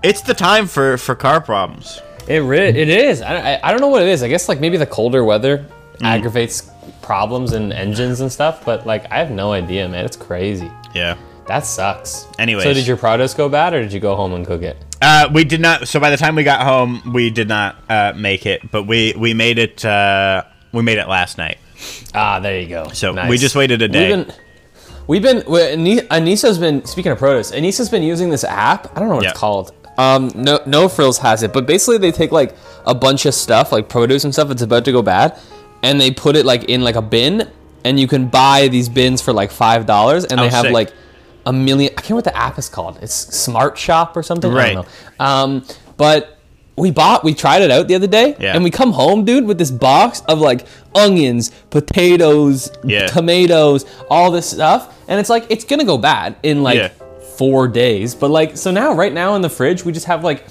it's the time for for car problems. It re- it is. I, I, I don't know what it is. I guess like maybe the colder weather Mm. aggravates problems in engines and stuff. But like I have no idea, man. It's crazy. yeah That sucks. Anyway. so did your produce go bad, or did you go home and cook it? Uh, we did not. So by the time we got home, we did not uh, make it, but we we made it. Uh, we made it last night. Ah, there you go. So we just waited a day. We've been, we've been well, Ani- Anissa's been speaking of produce. Anissa's been using this app. I don't know what Yeah. it's called. Um, no, no frills has it, but basically they take like a bunch of stuff, like produce and stuff It's about to go bad, and they put it like in like a bin, and you can buy these bins for like five dollars, and Oh, they have sick. like a million. I can't remember what the app is called. It's Smart Shop or something. I Right. don't know. Um, but we bought, we tried it out the other day, Yeah. and we come home, dude, with this box of like onions, potatoes, Yeah. tomatoes, all this stuff, and it's like it's gonna go bad in like Yeah. four days. But like, so now, right now in the fridge, we just have like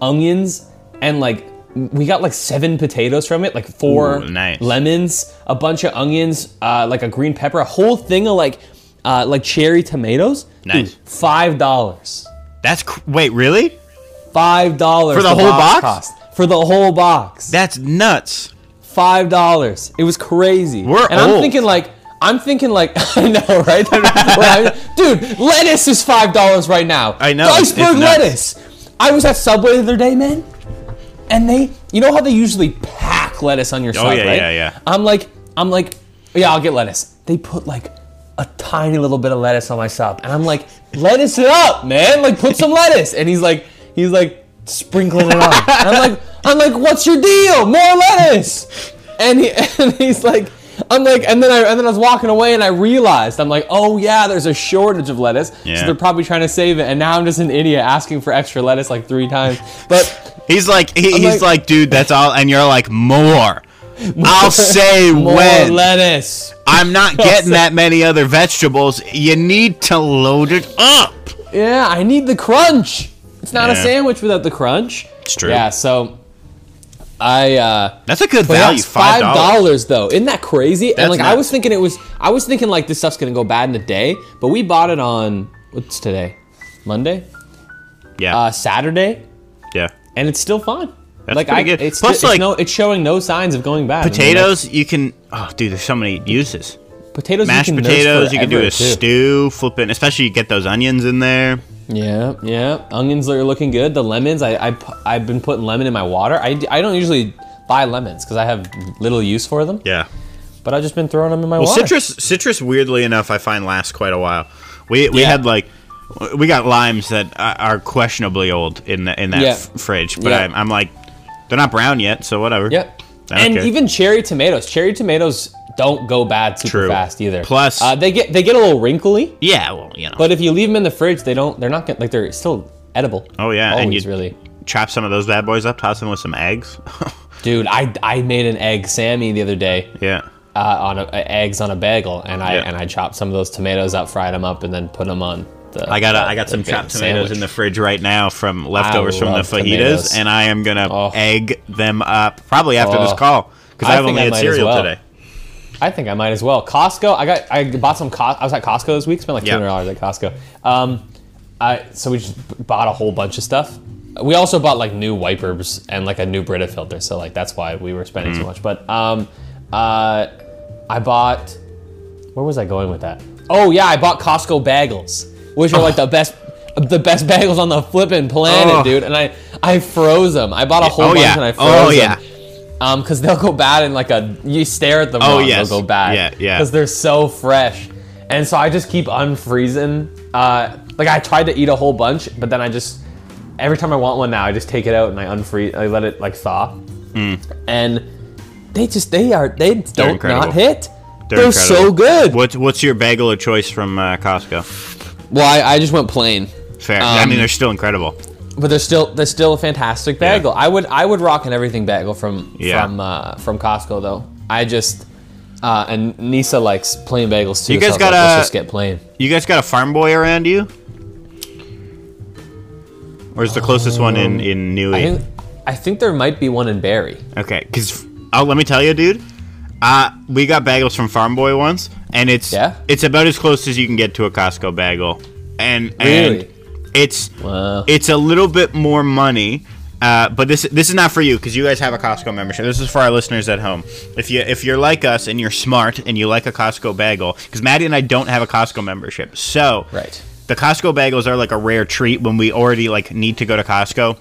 onions and like we got like seven potatoes from it, like four Ooh, nice. lemons, a bunch of onions, uh, like a green pepper, a whole thing of like uh, like cherry tomatoes. Nice. Dude, five dollars. That's cr- wait, really? Five dollars For the whole box? cost. For the whole box. That's nuts. Five dollars. It was crazy. We're and I'm thinking like I'm thinking like (laughs) I know, right? (laughs) Dude, lettuce is five dollars right now. I know, iceberg lettuce. I was at Subway the other day, man, and they, you know how they usually pack lettuce on your Oh, yeah, right? yeah, yeah. I'm like, I'm like, yeah, I'll get lettuce. They put like a tiny little bit of lettuce on my sub, and I'm like, lettuce it up, man. Like, put some lettuce. And he's like, he's like sprinkling it on. And I'm like, I'm like, what's your deal? More lettuce. And he, (laughs) and he's like, I'm like, and then I and then I was walking away and I realized I'm like, oh yeah, there's a shortage of lettuce, Yeah. so they're probably trying to save it. And now I'm just an idiot asking for extra lettuce like three times. But He's like, he, he's like- like, dude, that's all, and you're like, more. (laughs) I'll say more when. lettuce. I'm not (laughs) getting that many other vegetables. You need to load it up. Yeah, I need the crunch. It's not a sandwich without the crunch. It's true. Yeah, so I uh That's a good value. Five dollars. though. Isn't that crazy? and That's like I was thinking it was I was thinking like this stuff's gonna go bad in a day, but we bought it on what's today? Monday? Yeah, Uh Saturday, yeah. and it's still fine. That's like I good. it's, Plus, it's like- no it's showing no signs of going bad. I mean, Potatoes, you can. Oh, dude, there's so many uses. potatoes Mashed you can potatoes, you can do a too. stew, flipping. Especially you get those onions in there. Yeah, yeah. Onions are looking good. The lemons, I, I I've been putting lemon in my water. I, I don't usually buy lemons because I have little use for them. Yeah. But I've just been throwing them in my Well, water. citrus, citrus, weirdly enough, I find lasts quite a while. We we Yeah. had like. We got limes that are questionably old in the, in that Yeah. f- fridge, but Yeah. I'm, I'm like, they're not brown yet, so whatever. Yep. And care. even cherry tomatoes. Cherry tomatoes don't go bad super True. fast either. Plus- uh, they get they get a little wrinkly, yeah, well, you know. but if you leave them in the fridge, they don't. They're not gonna, like they're still edible. Oh, yeah, and always you- really. chop some of those bad boys up, toss them with some eggs. (laughs) Dude, I, I made an egg Sammy the other day yeah. uh, on a, eggs on a bagel, and I Yeah. and I chopped some of those tomatoes up, fried them up, and then put them on. The, I got a, I got some chopped tomatoes sandwich. in the fridge right now from leftovers from the fajitas, tomatoes. and I am gonna Oh. egg them up probably after this Oh. call because I think only I had cereal well. today. I think I might as well. Costco. I got. I bought some. Co- I was at Costco this week. Spent like two hundred dollars at Costco. Um, I so we just bought a whole bunch of stuff. We also bought like new wipers and like a new Brita filter. So like that's why we were spending Mm. so much. But um, uh, I bought. Where was I going with that? Oh yeah, I bought Costco bagels, which are like the best. The best bagels on the flipping planet, Oh. dude, and I I froze them. I bought a whole Oh bunch yeah. and I froze them. Oh them. yeah. Um, because they'll go bad in like a you stare at them. Oh, wrong, yes. they'll go bad. Yeah, yeah. Because they're so fresh, and so I just keep unfreezing. Uh, like I tried to eat a whole bunch, but then I just every time I want one now, I just take it out and I unfreeze. I let it like thaw, and they just they are they don't Hmm. incredible. not hit. They're, They're, so good. What's what's your bagel of choice from uh, Costco? Well, I, I just went plain. Fair. I Um, mean, they're still incredible. But they're still they're still a fantastic bagel. I would I would rock an everything bagel from Yeah. from uh, from Costco though. I just uh, and Nisa likes plain bagels too. You guys so got like, let's a- just get plain. You guys got a farm boy around you? Where's the closest one in in Newey? I think I think there might be one in Barrie. Okay, because oh, let me tell you, dude. Uh, we got bagels from Farm Boy once, and it's Yeah? it's about as close as you can get to a Costco bagel, and Really? and it's Wow. it's a little bit more money. Uh, but this this is not for you because you guys have a Costco membership. This is for our listeners at home. If you if you're like us and you're smart and you like a Costco bagel, because Maddie and I don't have a Costco membership, so Right. the Costco bagels are like a rare treat when we already like need to go to Costco.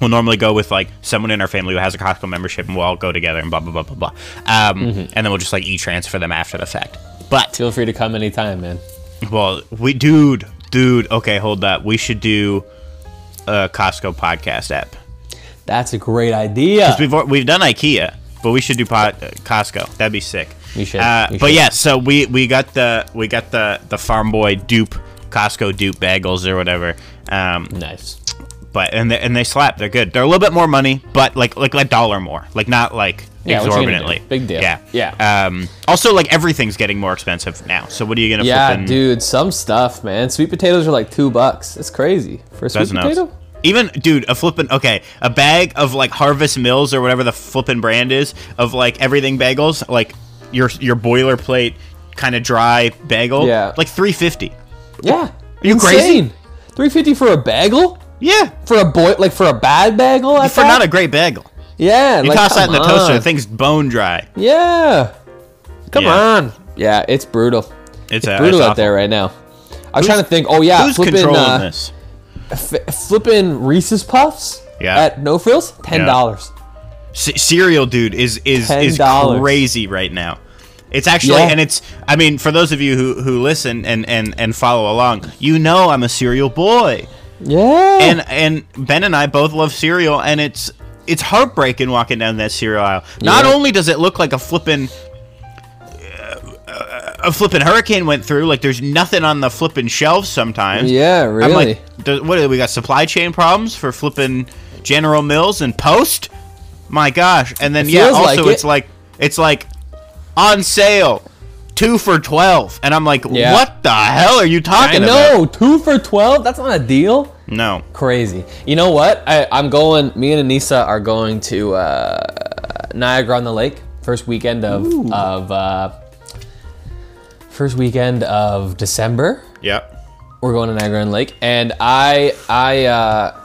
We'll normally go with like someone in our family who has a Costco membership, and we'll all go together and blah blah blah blah blah. Um, Mm-hmm. And then we'll just like e transfer them after the fact. But Feel free to come anytime, man. well, we dude, dude. Okay, hold up. We should do a Costco podcast app. That's a great idea. We've we've done IKEA, but we should do pod, uh, Costco. That'd be sick. We should, Uh, but should. yeah, so we we got the we got the the Farm Boy dupe Costco dupe bagels or whatever. Um, Nice. but and they, and they slap. They're good. They're a little bit more money, but like like a dollar more. Like not like Yeah, exorbitantly. Big deal. Yeah. Yeah. Um. Also, like everything's getting more expensive now. So what are you gonna? Yeah, flippin- dude, some stuff, man. Sweet potatoes are like two bucks. It's crazy for a sweet That's nuts. potato. Even dude, a flippin' okay, a bag of like Harvest Mills or whatever the flippin' brand is of like everything bagels, like your your boilerplate kind of dry bagel, Yeah. like three fifty. Yeah. Are you crazy? Three fifty for a bagel? Yeah, For a boy, like for a bad bagel? For that? not a great bagel. Yeah. You like, toss that in the come toaster, on. the thing's bone dry. Yeah. Come Yeah. on. Yeah, it's brutal. It's, uh, brutal it's out awful. there right now. I was trying to think. Oh yeah, Who's flipping, controlling uh, this? f- flipping Reese's Puffs. Yeah. At No Frills, ten dollars. C- cereal, dude, is is is $10. crazy right now. It's actually, Yeah. and it's. I mean, for those of you who who listen and and and follow along, you know I'm a cereal boy. Yeah. and and Ben and I both love cereal, and it's it's heartbreaking walking down that cereal aisle. Not Yeah. only does it look like a flippin' uh, a flippin' hurricane went through, like there's nothing on the flippin' shelves sometimes. yeah, I'm really. like, do- what? We got supply chain problems for flippin' General Mills and Post. My gosh! And then It yeah, also like it's it. like it's like on sale. Two for twelve, and I'm like, Yeah. "What the hell are you I talking about?" know, two for twelve. That's not a deal. No, Crazy. You know what? I, I'm going. Me and Anissa are going to uh, Niagara on the Lake. First weekend of of uh, first weekend of December. Yep. We're going to Niagara on the Lake, and I I uh,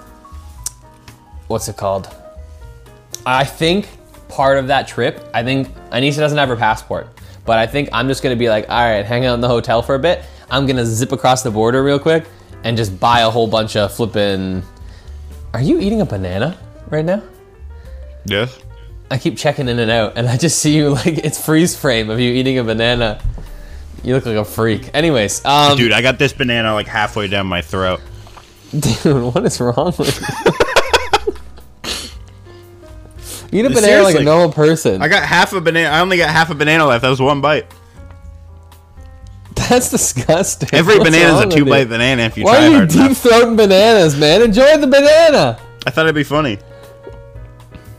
what's it called? I think part of that trip. I think Anissa doesn't have her passport, but I think I'm just gonna be like, all right, hang out in the hotel for a bit. I'm gonna zip across the border real quick and just buy a whole bunch of flippin'. Are you eating a banana right now? Yes. I keep checking in and out, and I just see you like it's freeze frame of you eating a banana. You look like a freak. Anyways, um, Dude, I got this banana like halfway down my throat. Dude, what is wrong with you? Eat a banana like a normal person. I got half a banana. I only got half a banana left. That was one bite. That's disgusting. Every What's banana is a two bite banana if you Why try are you hard deep enough. throating bananas, man? Enjoy the banana. I thought it'd be funny.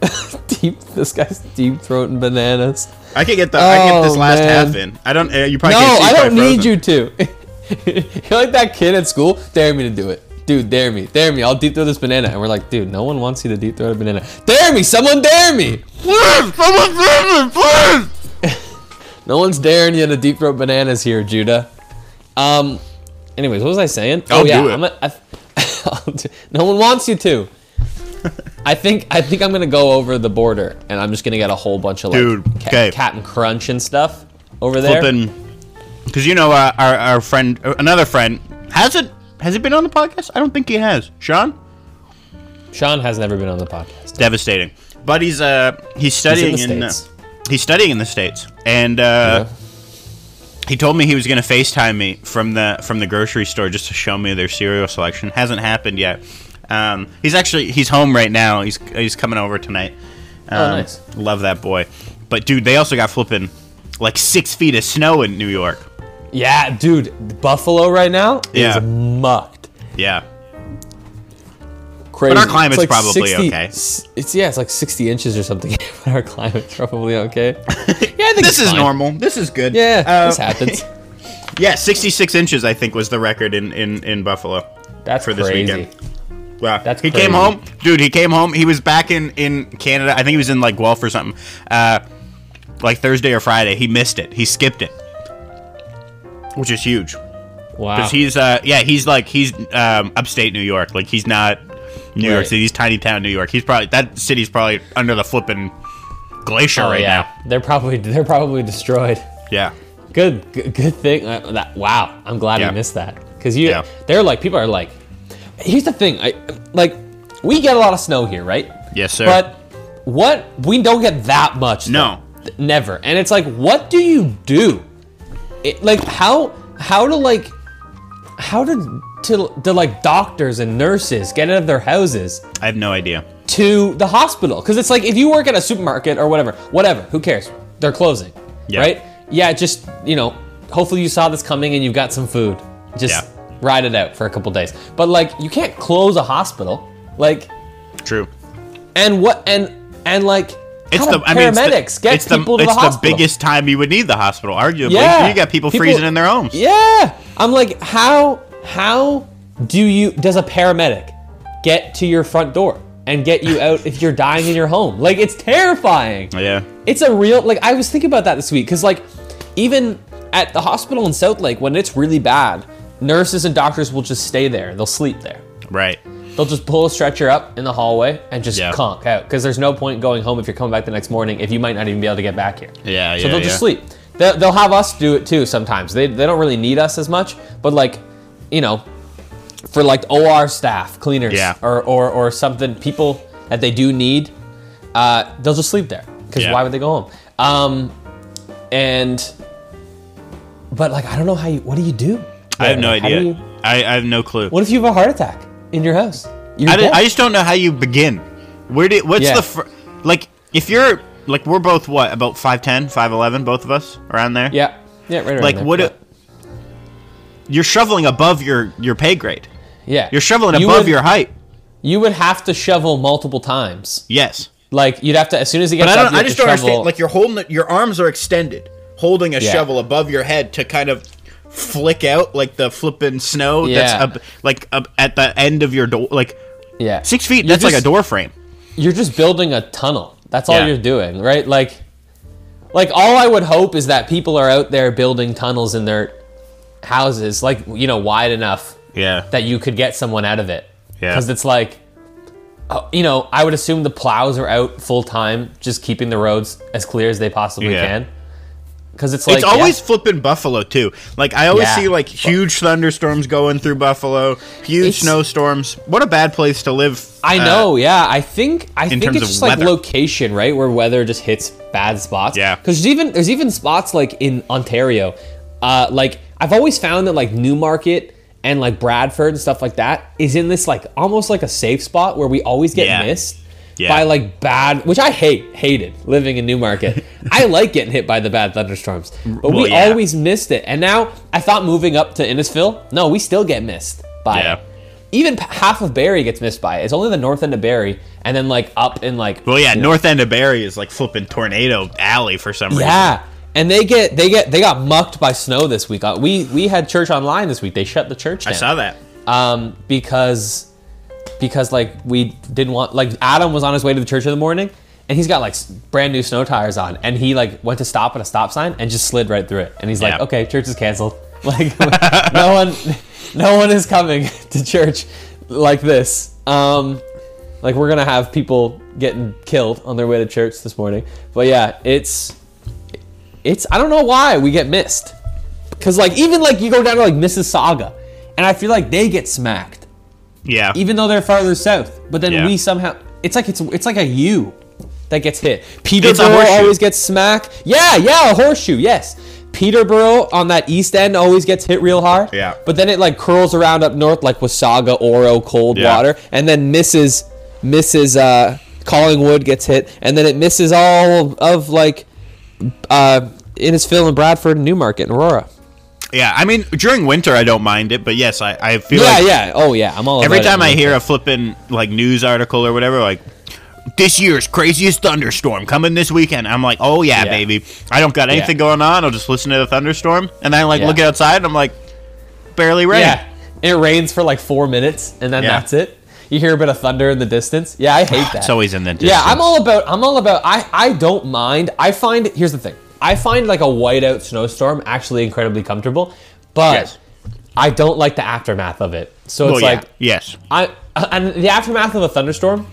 (laughs) Deep. This guy's deep throating bananas. I could get the. I could get this Oh, last man. half in. I don't. Uh, you probably No, can't see. I it's don't probably need frozen. you to. (laughs) You're like that kid at school. Dare me to do it. Dude, dare me. Dare me. I'll deep throw this banana. And we're like, dude, no one wants you to deep throw a banana. Dare me. Someone dare me. Please, someone save me, please. No one's daring you to deep throat bananas here, Judah. Um. Anyways, what was I saying? I'll oh yeah, do it. I'm a, I, I'll (laughs) do- no one wants you to. I think I think I'm gonna go over the border and I'm just gonna get a whole bunch of like Dude, ca- okay. Captain Crunch and stuff over there. Flipping. Because you know uh, our our friend, uh, another friend, has it. Has he been on the podcast? I don't think he has. Sean. Sean has never been on the podcast. devastating. but he's uh he's studying the in, uh, States. He's studying in the states, and uh, Yeah. he told me he was gonna Facetime me from the from the grocery store just to show me their cereal selection. Hasn't happened yet. Um, he's actually he's home right now. He's he's coming over tonight. Um, Oh, nice. Love that boy. But dude, they also got flipping like six feet of snow in New York. Yeah, dude, Buffalo right now Yeah. is mucked. Yeah. Crazy. our climate's like probably okay. It's yeah, it's like 60 inches or something. (laughs) but our climate's probably okay. (laughs) Yeah, I think This is fine. normal. This is good. Yeah, Uh, this happens. (laughs) Yeah, 66 inches I think was the record in in in Buffalo. That's for this crazy. weekend. Wow. That's he crazy. came home, dude. He came home. He was back in in Canada. I think he was in like Guelph or something. Uh, like Thursday or Friday. He missed it. He skipped it, which is huge Wow. because he's uh yeah he's like he's um upstate New York. Like he's not New York Right. City. He's tiny town New York. He's probably that city's probably under the flipping glacier oh right yeah, they're probably they're probably destroyed. Yeah. Good, good, good thing. Uh, that wow, I'm glad Yeah. you missed that because you. Yeah. They're like people are like. Here's the thing, I like we get a lot of snow here, right? Yes, sir. But what we don't get that much. No. though. never. And it's like, what do you do? It, like how how to like how to to, to like doctors and nurses get out of their houses I have no idea. to the hospital because it's like if you work at a supermarket or whatever whatever who cares they're closing Yeah. right yeah just you know hopefully you saw this coming and you've got some food just Yeah. ride it out for a couple days but like you can't close a hospital like True. and what and and like It's the I mean, it's the- paramedics get it's the, people to it's the biggest time you would need the hospital. Arguably, Yeah. you got people, People- freezing in their homes. Yeah. I'm like, how how do you does a paramedic get to your front door and get you out if you're dying in your home? Like it's terrifying. Yeah. It's a real like I was thinking about that this week cuz like even at the hospital in Southlake when it's really bad, nurses and doctors will just stay there. They'll sleep there. Right. They'll just pull a stretcher up in the hallway and just Yeah. conk out because there's no point going home if you're coming back the next morning if you might not even be able to get back here. Yeah, yeah. So they'll yeah. just sleep. They'll, they'll have us do it too sometimes. They, they don't really need us as much, but like, you know, for like OR staff, cleaners, Yeah. or, or, or something, people that they do need, uh, they'll just sleep there because Yeah. why would they go home? Um, and, but like, I don't know how you, what do you do? I have no how idea. you- I, I have no clue. what if you have a heart attack in your house? I, di- dead. I just don't know how you begin. Where do what's Yeah. the fir- like if you're like we're both what about 5'10", 5'11", both of us around there. yeah, yeah, right around Like what? You're shoveling above your your pay grade. yeah, You're shoveling You above would- your height. You would have to shovel multiple times. Yes. Like you'd have to as soon as he gets But I up, don't. you I just to don't shovel. understand. Like you're holding it. Your arms are extended, holding a Yeah. shovel above your head to kind of flick out like the flipping snow that's up, like up at the end of your door. Like yeah, six feet. You're That's like a door frame. You're just building a tunnel. That's all Yeah. you're doing, right? Like, like all I would hope is that people are out there building tunnels in their houses, like you know, wide enough Yeah. that you could get someone out of it. Yeah. Because it's like, uh, you know, I would assume the plows are out full time, just keeping the roads as clear as they possibly Yeah. can. Because it's like it's always yeah, flipping Buffalo too. Like I always Yeah. see like huge thunderstorms going through Buffalo, huge It's- snowstorms. What a bad place to live. I uh, know, yeah. I think I think it's just like weather. location, right, where weather just hits bad spots. Yeah. Because there's even there's even spots like in Ontario, uh, like I've always found that like Newmarket and like Bradford and stuff like that is in this like almost like a safe spot where we always get Yeah. missed Yeah. by like bad, which I hate hated living in Newmarket. (laughs) I like getting hit by the bad thunderstorms, but Well, we yeah. always missed it. And now I thought moving up to Innisfil, no, we still get missed by Yeah. it even p- half of Barrie gets missed by it. It's only the north end of Barrie, and then like up in like Well, yeah, you know- north end of Barrie is like flipping tornado alley for some reason. yeah, and they get they get they got mucked by snow this week. Uh, We we had church online this week. They shut the church down. I saw that. um because because like we didn't want like Adam was on his way to the church in the morning. And he's got like brand new snow tires on, and he like went to stop at a stop sign and just slid right through it. And he's like, "Okay, church is canceled. (laughs) Like, (laughs) no one, no one is coming (laughs) to church like this. Um, like we're gonna have people getting killed on their way to church this morning. But yeah, it's it's I don't know why we get missed. Cause like even like you go down to like Mississauga, and I feel like they get smacked, Yeah. even though they're farther south. But then Yeah. we somehow it's like it's it's like a U. that gets hit. Peterborough always gets smacked. Yeah, yeah, a horseshoe. Yes. Peterborough on that east end always gets hit real hard. Yeah. But then it like curls around up north like Wasaga, Oro, Coldwater, Yeah. and then misses misses uh Collingwood gets hit, and then it misses all of like uh Innisfil and Bradford and Newmarket and Aurora. Yeah, I mean during winter I don't mind it, but yes, I, I feel Yeah, like yeah. Oh yeah. I'm all every time I hear a flippin' like news article or whatever, like this year's craziest thunderstorm coming this weekend. I'm like, oh yeah, Yeah. baby. I don't got anything going on. I'll just listen to the thunderstorm, and then I like Yeah. look outside, and I'm like, barely rain. Yeah. It rains for like four minutes and then Yeah. that's it. You hear a bit of thunder in the distance. Yeah, I hate (sighs) that. It's always in the distance. Yeah, I'm all about. I'm all about. I I don't mind. I find here's the thing. I find like a whiteout snowstorm actually incredibly comfortable, but Yes. I don't like the aftermath of it. So Well, it's yeah. like yes. I and the aftermath of a thunderstorm.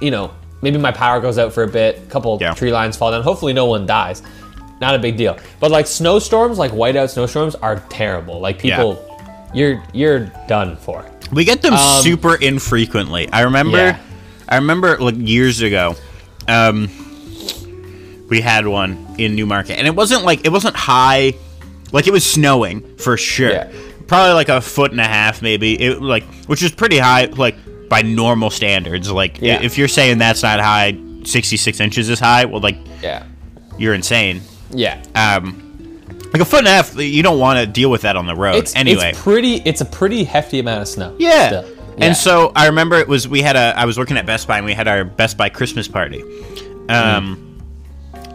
You know, maybe my power goes out for a bit. A couple Yeah. tree lines fall down. Hopefully, no one dies. Not a big deal. But like snowstorms, like whiteout snowstorms, are terrible. Like people, you're you're done for. We get them super infrequently. I remember, Um, Yeah. I remember like years ago, um, we had one in Newmarket, and it wasn't like it wasn't high, like it was snowing for sure. Yeah. Probably like a foot and a half, maybe. It like which is pretty high, like by normal standards. Like Yeah. if you're saying that's not high, sixty six inches is high. Well, like Yeah. you're insane. Yeah. Um, like a foot and a half, you don't want to deal with that on the road. It's anyway, It's pretty. It's a pretty hefty amount of snow. Yeah. still. Yeah. And so I remember it was we had a I was working at Best Buy and we had our Best Buy Christmas party. Um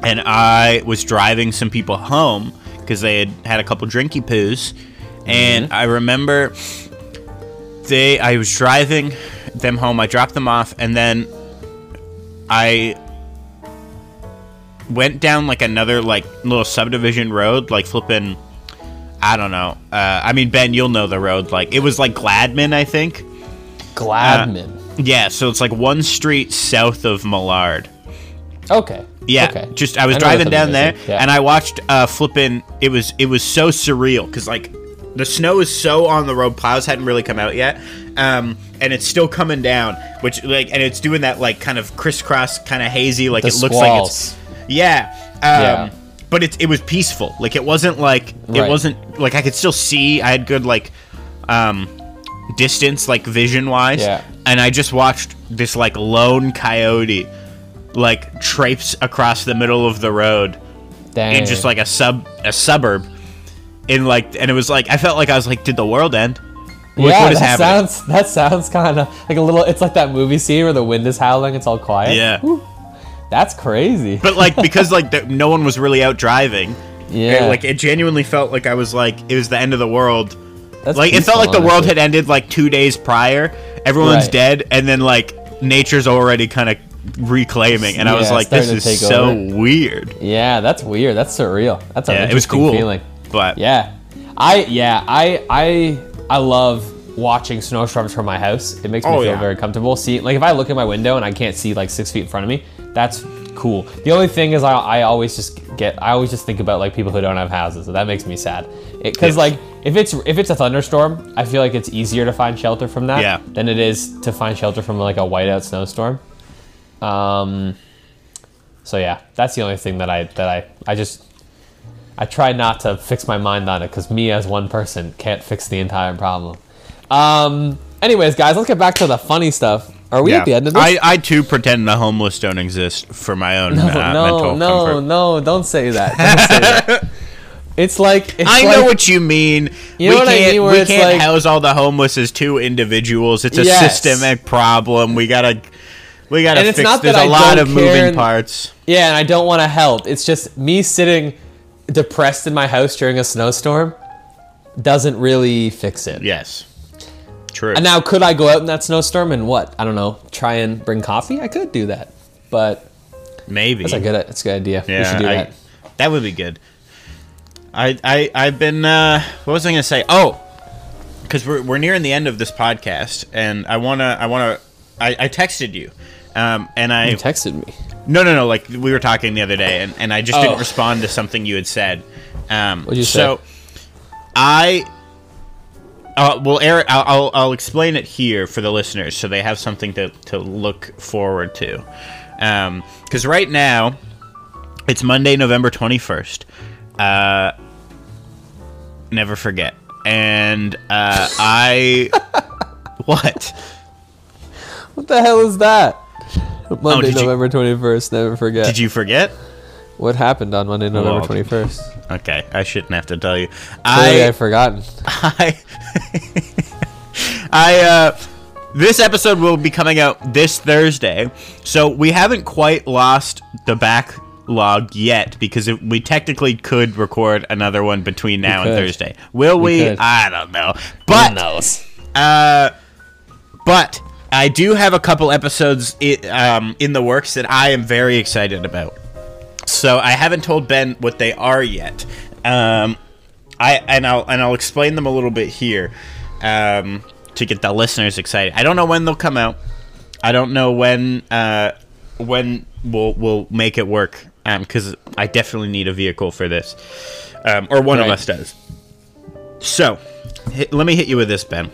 and I was driving some people home because they had had a couple drinky poos and I remember they I was driving them home. I dropped them off and then I went down like another like little subdivision road like flipping I don't know. Uh, I mean, Ben, you'll know the road. Like it was like Gladman, I think. Gladman. Yeah, so it's like one street south of Millard. okay. Yeah, Okay. just I was I driving down there, yeah. and I watched uh, flipping. It was it was so surreal because like the snow is so on the road. Plows hadn't really come out yet, um, and it's still coming down. Which like and it's doing that like kind of crisscross, kind of hazy. Like The it looks like it's. Yeah. Um, Yeah. But it, it was peaceful. Like it wasn't like it Right. wasn't like I could still see. I had good like um distance like vision wise. Yeah. And I just watched this like lone coyote like traipse across the middle of the road Dang. in just like a sub a suburb. In like and it was like I felt like I was like, did the world end? Like, yeah, what is that happening? sounds that sounds kind of like a little. It's like that movie scene where the wind is howling. It's all quiet. Yeah. That's crazy. But like (laughs) because like the, no one was really out driving. Yeah. it- like it genuinely felt like I was like it was the end of the world. That's like it felt like the world had ended like two days prior. Everyone's Right. dead, and then like nature's already kind of reclaiming, and I was like, "This is so over. weird." Yeah, that's weird. That's surreal. That's Yeah, it was cool. feeling. But Yeah, I yeah I I I love watching snowstorms from my house. It makes me Oh, feel yeah. very comfortable. See, like if I look at my window and I can't see like six feet in front of me, that's cool. The only thing is I, I always just get I always just think about like people who don't have houses. So that makes me sad. Because Yeah. like if it's if it's a thunderstorm, I feel like it's easier to find shelter from that Yeah. than it is to find shelter from like a whiteout snowstorm. Um. So yeah, that's the only thing that I that I I just I try not to fix my mind on it because me as one person can't fix the entire problem. Um. Anyways, guys, let's get back to the funny stuff. Are we yeah, at the end of this? I I too pretend the homeless don't exist for my own uh, no, mental no, comfort. no! Don't say that. (laughs) Don't say that. It's like it's I like, know what you mean. You know we what I can't, mean, where we it's can't like- house all the homeless as two individuals. It's a Yes. systemic problem. We gotta, we gotta And it's fix. not There's that a I lot of moving and- parts. Yeah, and I don't want to help. It's just me sitting depressed in my house during a snowstorm doesn't really fix it. Yes, true. And now, could I go out in that snowstorm and what? I don't know. Try and bring coffee. I could do that, but Maybe that's a good. That's a good idea. we Yeah, should do I- that. that would be good. I I I've been. Uh, what was I gonna say? Oh, because we're we're nearing the end of this podcast, and I wanna I wanna I, I texted you, um, and I You texted me. No, no, no. Like we were talking the other day, and, and I just didn't Oh. respond to something you had said. Um, What'd you so I, uh, well, Eric, I'll, I'll I'll explain it here for the listeners, so they have something to to look forward to. Because right now, it's Monday, November 21st. Uh, never forget. And uh, I. (laughs) what? What the hell is that? Monday, did you- November twenty first. Never forget. Did you forget? What happened on Monday, November Well, twenty first? Okay, I shouldn't have to tell you. Clearly, I I've forgotten. (laughs) I, I, uh, this episode will be coming out this Thursday, so we haven't quite lost the backlog yet because if we technically could record another one between now and. Thursday. Will We we? I don't know, but knows? uh, but I do have a couple episodes i- um, in the works that I am very excited about. So I haven't told Ben what they are yet. Um, I and I'll and I'll explain them a little bit here um, to get the listeners excited. I don't know when they'll come out. I don't know when uh, when we'll we'll make it work because I definitely need a vehicle for this, um, or one of us does. So, hit, let me hit you with this, Ben.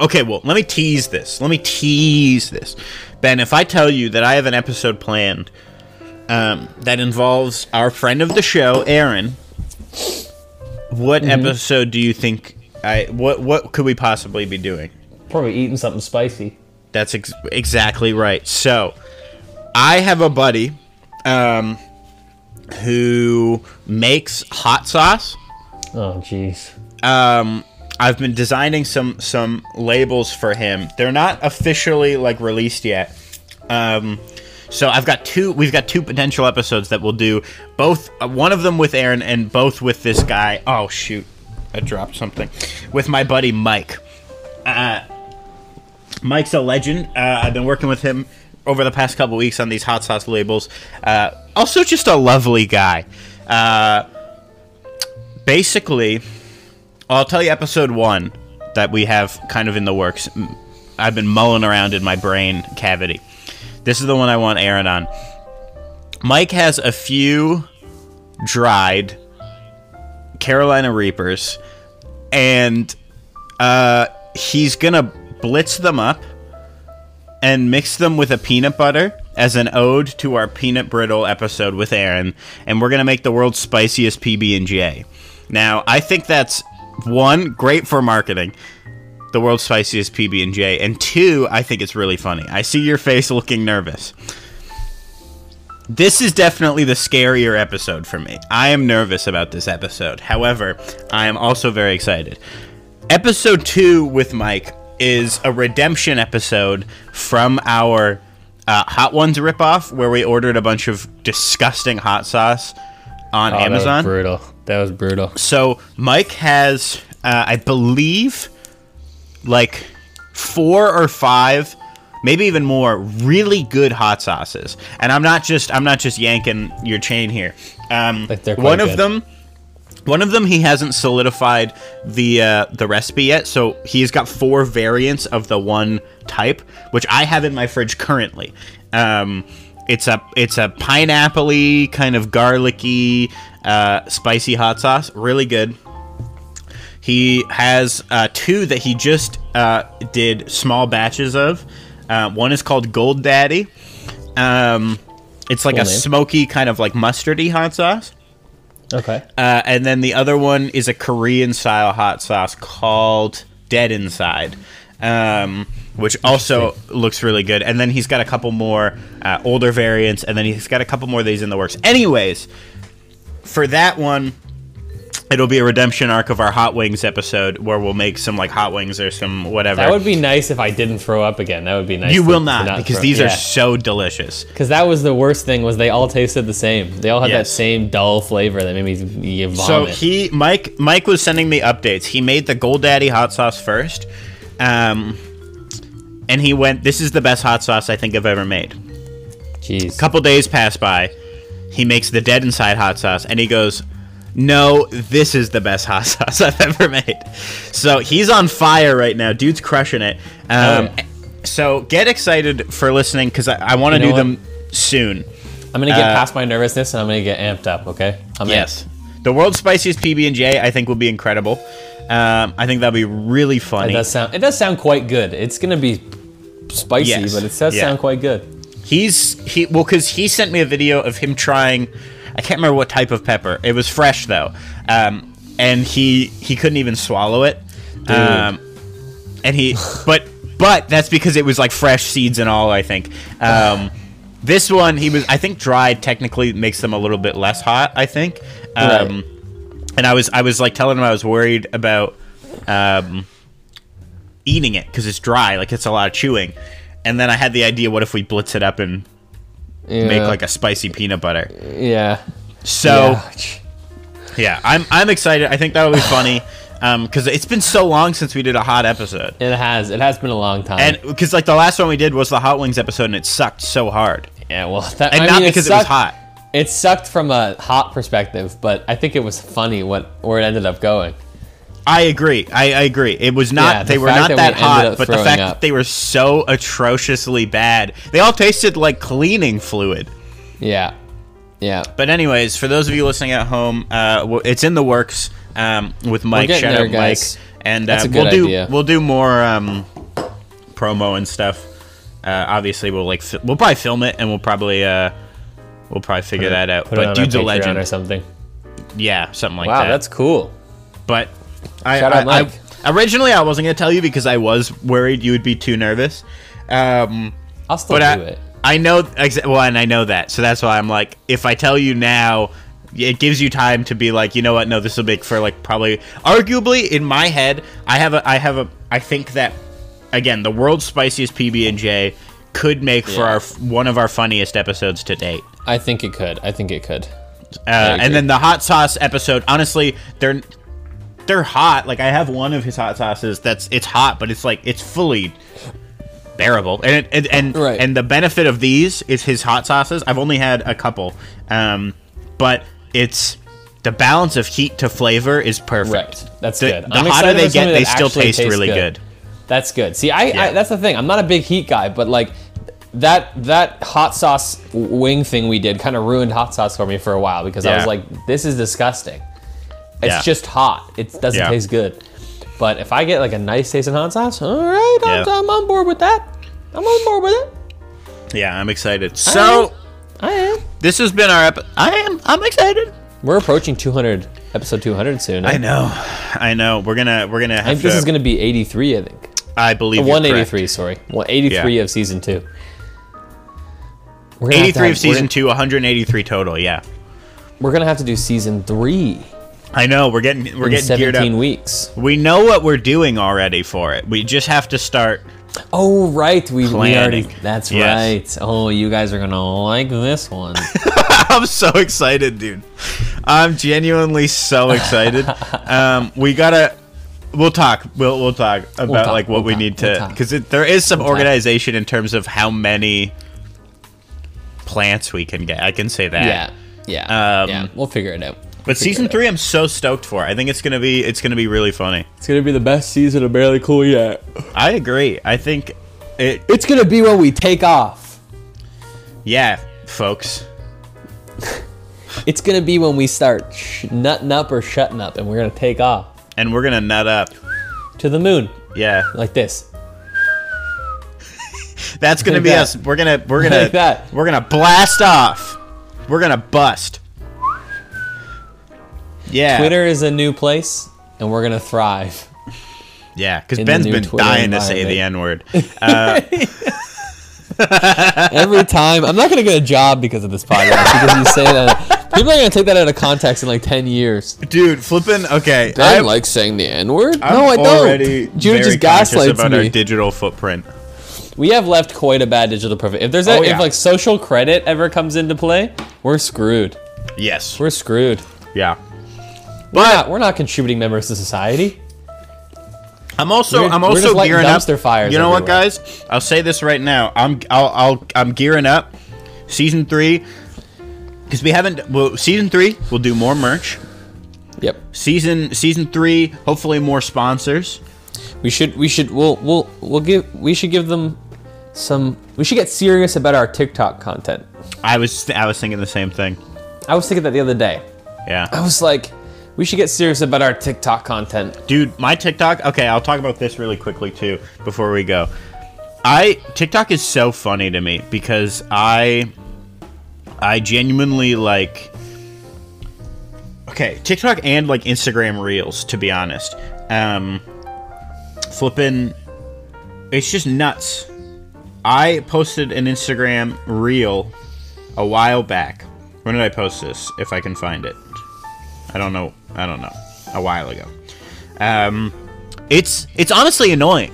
Okay, well, let me tease this. Let me tease this. Ben, if I tell you that I have an episode planned um, that involves our friend of the show, Aaron, what episode do you think I what what could we possibly be doing? Probably eating something spicy. That's ex- exactly right. So, I have a buddy um, who makes hot sauce. Oh, jeez. um, I've been designing some some labels for him. They're not officially like released yet. Um, so I've got two. We've got two potential episodes that we'll do. Both uh, one of them with Aaron and both with this guy. Oh shoot, I dropped something. With my buddy Mike. Uh, Mike's a legend. Uh, I've been working with him over the past couple weeks on these hot sauce labels. Uh, also, just a lovely guy. Uh, basically, I'll tell you episode one that we have kind of in the works. I've been mulling around in my brain cavity. This is the one I want Aaron on. Mike has a few dried Carolina Reapers, and uh, he's gonna blitz them up and mix them with a peanut butter as an ode to our peanut brittle episode with Aaron, and we're gonna make the world's spiciest PB and J. Now, I think that's one great for marketing, the world's spiciest PB and J, and two, I think it's really funny. I see your face looking nervous. This is definitely the scarier episode for me. I am nervous about this episode. However, I am also very excited. Episode 2 with Mike is a redemption episode from our uh, Hot Ones ripoff where we ordered a bunch of disgusting hot sauce on Oh, That Amazon. was brutal. That was brutal. So Mike has, uh, I believe, like four or five, maybe even more, really good hot sauces. And I'm not just I'm not just yanking your chain here. Um, Like, they're quite one of good. them. One of them he hasn't solidified the uh, the recipe yet, so he's got four variants of the one type, which I have in my fridge currently. Um, it's a it's a pineapple kind of garlicky, uh, spicy hot sauce, really good. He has uh, two that he just uh, did small batches of. Uh, one is called Gold Daddy. Um, it's like Cool a name. smoky kind of like mustardy hot sauce. Okay. Uh, and then the other one is a Korean style hot sauce called Dead Inside, um, which also looks really good. And then he's got a couple more uh, older variants, and then he's got a couple more of these in the works. Anyways, for that one, it'll be a redemption arc of our hot wings episode where we'll make some like hot wings or some whatever. That would be nice if I didn't throw up again. That would be nice. you to- will to not, because throw- these yeah. are so delicious. Because that was the worst thing was they all tasted the same. They all had that same dull flavor that made me you So he Mike Mike was sending me updates. He made the Gold Daddy hot sauce first, um, and he went. This is the best hot sauce I think I've ever made. Jeez. A couple days pass by. He makes the Dead Inside hot sauce, and he goes, "No, this is the best hot (laughs) sauce I've ever made." So he's on fire right now. Dude's crushing it. Um, Oh, yeah. So get excited for listening because I, I want to You know do what? them soon. I'm gonna get uh, past my nervousness and I'm gonna get amped up. Okay. I'm Yes. The world's spiciest PB and J, I think, will be incredible. Um, I think that'll be really It does sound. It does sound quite good. It's gonna be spicy, Yes. but it does Yeah. sound quite good. He's he well because he sent me a video of him trying. I can't remember what type of pepper. It was fresh though, um, and he he couldn't even swallow it. Um, and he but but that's because it was like fresh seeds and all. I think. Um, this one he was I think dried technically makes them a little bit less hot. I think. Um, And I was I was like telling him I was worried about um, eating it because it's dry, like it's a lot of chewing. And then I had the idea, what if we blitz it up and Yeah. make like a spicy peanut butter? yeah. So Yeah. yeah, I'm I'm excited. I think that would be funny (laughs) um, because it's been so long since we did a hot episode, It has. It has been a long time. and because like the last one we did was the hot wings episode, and it sucked so hard, yeah, well, that, and I not mean, because it, was hot. It sucked from a hot perspective, but I think it was funny what where it ended up going. I agree. I, I agree. It was not. Yeah, the they were not that that, hot, but the fact up. that they were so atrociously bad, they all tasted like cleaning fluid. Yeah, yeah. But anyways, for those of you listening at home, uh, it's in the works um, with Mike. Shout there, out Mike, and uh, we'll do idea. we'll do more um, promo and stuff. Uh, obviously, we'll like fi- we'll probably film it, and we'll probably uh, we'll probably figure that out. Put But dude's a legend. or something. Yeah, something like wow, that. Wow, that's cool. But I, Shout out Mike. I- originally I wasn't gonna tell you because I was worried you would be too nervous. Um, I'll still but do I, it. I know exa- well, and I know that, so that's why I'm like, if I tell you now, it gives you time to be like, you know what? No, this will make for like probably, arguably, in my head, I have a, I have a, I think that again, the world's spiciest PB and J could make for our one of our funniest episodes to date. I think it could. I think it could. Uh, and then the hot sauce episode, honestly, they're they're hot. Like I have one of his hot sauces that's it's hot, but it's like it's fully bearable. And it, and and, Right. and the benefit of these is his hot sauces. I've only had a couple, um, but it's the balance of heat to flavor is perfect. Right. That's The, good. the I'm hotter they get, they still taste really good. That's good. See, I, Yeah. I that's the thing. I'm not a big heat guy, but like that that hot sauce wing thing we did kind of ruined hot sauce for me for a while because I was like, this is disgusting. It's Yeah. just hot. It doesn't Yeah. taste good. But if I get like a nice tasting hot sauce, all right, I'm. I'm on board with that. I'm on board with it. Yeah, I'm excited. So I am. this has been our episode. I am. I'm excited. We're approaching 200, episode 200 soon. I eh? know. I know. We're gonna we're gonna I think to. this is going to be 83, I think. I believe you're 183, correct. sorry. 183 Yeah. of season two. We're gonna have to 83 have- of season two, 183 total. Yeah, We're gonna have to do season three I know. We're getting we're in getting geared 17 up. weeks. We know what we're doing already for it. We just have to start. Oh right, we, we already. That's Yes. right. Oh, you guys are gonna like this one. (laughs) I'm so excited, dude. I'm genuinely so excited. (laughs) um, we gotta. We'll talk. We'll we'll talk about talk, like what we'll we talk, need we'll to because there is some We'll organization in terms of how many plants we can get. I can say that. yeah, yeah, Um, yeah. We'll figure it out. But season three, I'm so stoked for. I think it's gonna be it's gonna be really funny. It's gonna be the best season of Barely Cool yet. I agree. I think it. It's gonna be when we take off. Yeah, folks. It's gonna be when we start sh- nutting up or shutting up, and we're gonna take off And we're gonna nut up. to the moon Yeah, like this. that's gonna Like be that. us. We're gonna we're gonna Like that. we're gonna blast off. We're gonna bust. Yeah, Twitter is a new place, and we're gonna thrive. Yeah, because Ben's been Twitter dying to say the N word. (laughs) Uh, (laughs) Every time, I'm not gonna get a job because of this podcast because you say that. People are gonna take that out of context in like ten years. Dude, flipping. Okay, I I'm, like saying the N word. No, I don't. Judah just gaslights about our me. digital footprint. we have left quite a bad digital profile. If there's a, Oh, yeah. if like social credit ever comes into play, we're screwed. Yes. We're screwed. yeah. We're not, we're not contributing members to society. I'm also We're- I'm also gearing up. fires you know what, guys? I'll say this right now. I'm I'll, I'll I'm gearing up. Season three, because we haven't. Well, season three we'll do more merch. Yep. Season season three, hopefully more sponsors. We should we should we'll we'll we'll give we should give them some we should get serious about our TikTok content. I was I was thinking the same thing. I was thinking that the other day. Yeah. I was like, we should get serious about our TikTok content. Dude, my TikTok. Okay, I'll talk about this really quickly too before we go. I TikTok is so funny to me because I I genuinely like okay TikTok and like Instagram Reels to be honest. Um, flipping, it's just nuts. I posted an Instagram Reel a while back. When did I post this? If I can find it, I don't know. I don't know. A while ago. Um, it's it's honestly annoying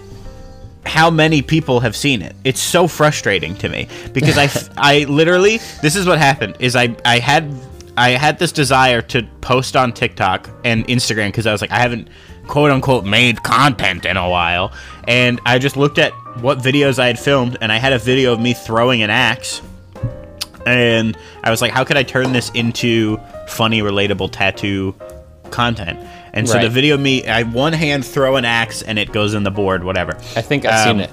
how many people have seen it. It's so frustrating to me because I (laughs) I literally this is what happened is I I had I had this desire to post on TikTok and Instagram because I was like I haven't quote unquote made content in a while and I just looked at what videos I had filmed and I had a video of me throwing an axe and I was like how could I turn this into funny relatable tattoo content and so the video me I one hand throw an axe and it goes in the board whatever I think I've Um, seen it.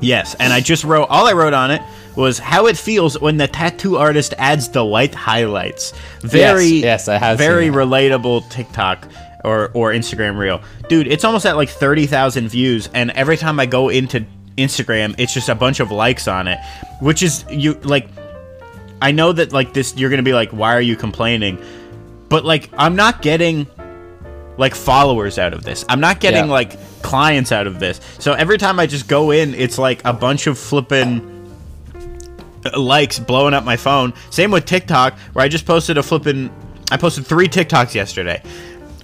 Yes, and I just wrote all I wrote on it was how it feels when the tattoo artist adds the white highlights. Very yes, I have very relatable TikTok or or Instagram reel. Dude, it's almost at like 30,000 views and every time I go into Instagram, it's just a bunch of likes on it, which is you like I know that like this you're going to be like why are you complaining? But like I'm not getting like followers out of this. I'm not getting Yeah. like clients out of this. So every time I just go in, it's like a bunch of flipping likes blowing up my phone. Same with TikTok, where I just posted a flipping. I posted three TikToks yesterday.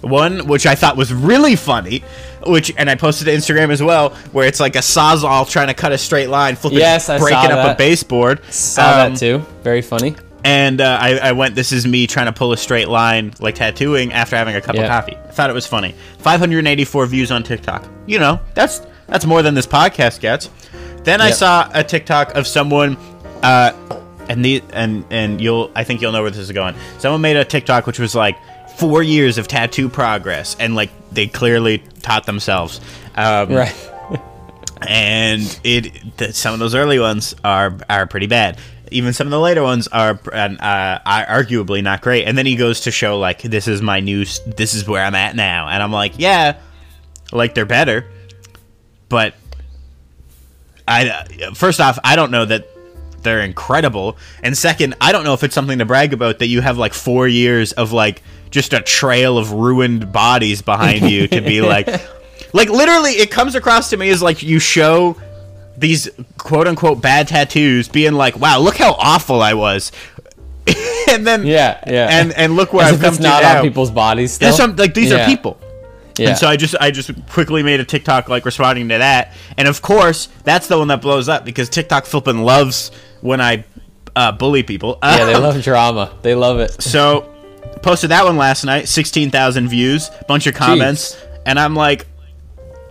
One which I thought was really funny, which and I posted to Instagram as well, where it's like a sawzall trying to cut a straight line, flipping, Yes, breaking up a baseboard. Saw Um, that too. Very funny. And uh, I, I went, this is me trying to pull a straight line, like tattooing, after having a cup of coffee. I thought it was funny. 584 views on TikTok. You know, that's that's more than this podcast gets. Then I saw a TikTok of someone, uh, and the and and you'll I think you'll know where this is going. Someone made a TikTok which was like four years of tattoo progress, and like they clearly taught themselves. Um, Right. and it th- some of those early ones are are pretty bad. Even some of the later ones are uh, arguably not great. And then he goes to show like this is my new, this is where I'm at now, and I'm like, yeah, like they're better, but I first off, I don't know that they're incredible, and second, I don't know if it's something to brag about that you have like four years of like just a trail of ruined bodies behind you to be like, (laughs) like literally, it comes across to me as like you show these quote unquote bad tattoos, being like, wow, look how awful I was, (laughs) and then Yeah, yeah. and and look where As I've come it's to not now. on people's bodies still. That's some, like these are people. Yeah. And so I just I just quickly made a TikTok like responding to that, and of course that's the one that blows up because TikTok flipping loves when I uh, bully people. yeah, they Um, love drama. They love it. So posted that one last night, sixteen thousand views, bunch of comments, and I'm like,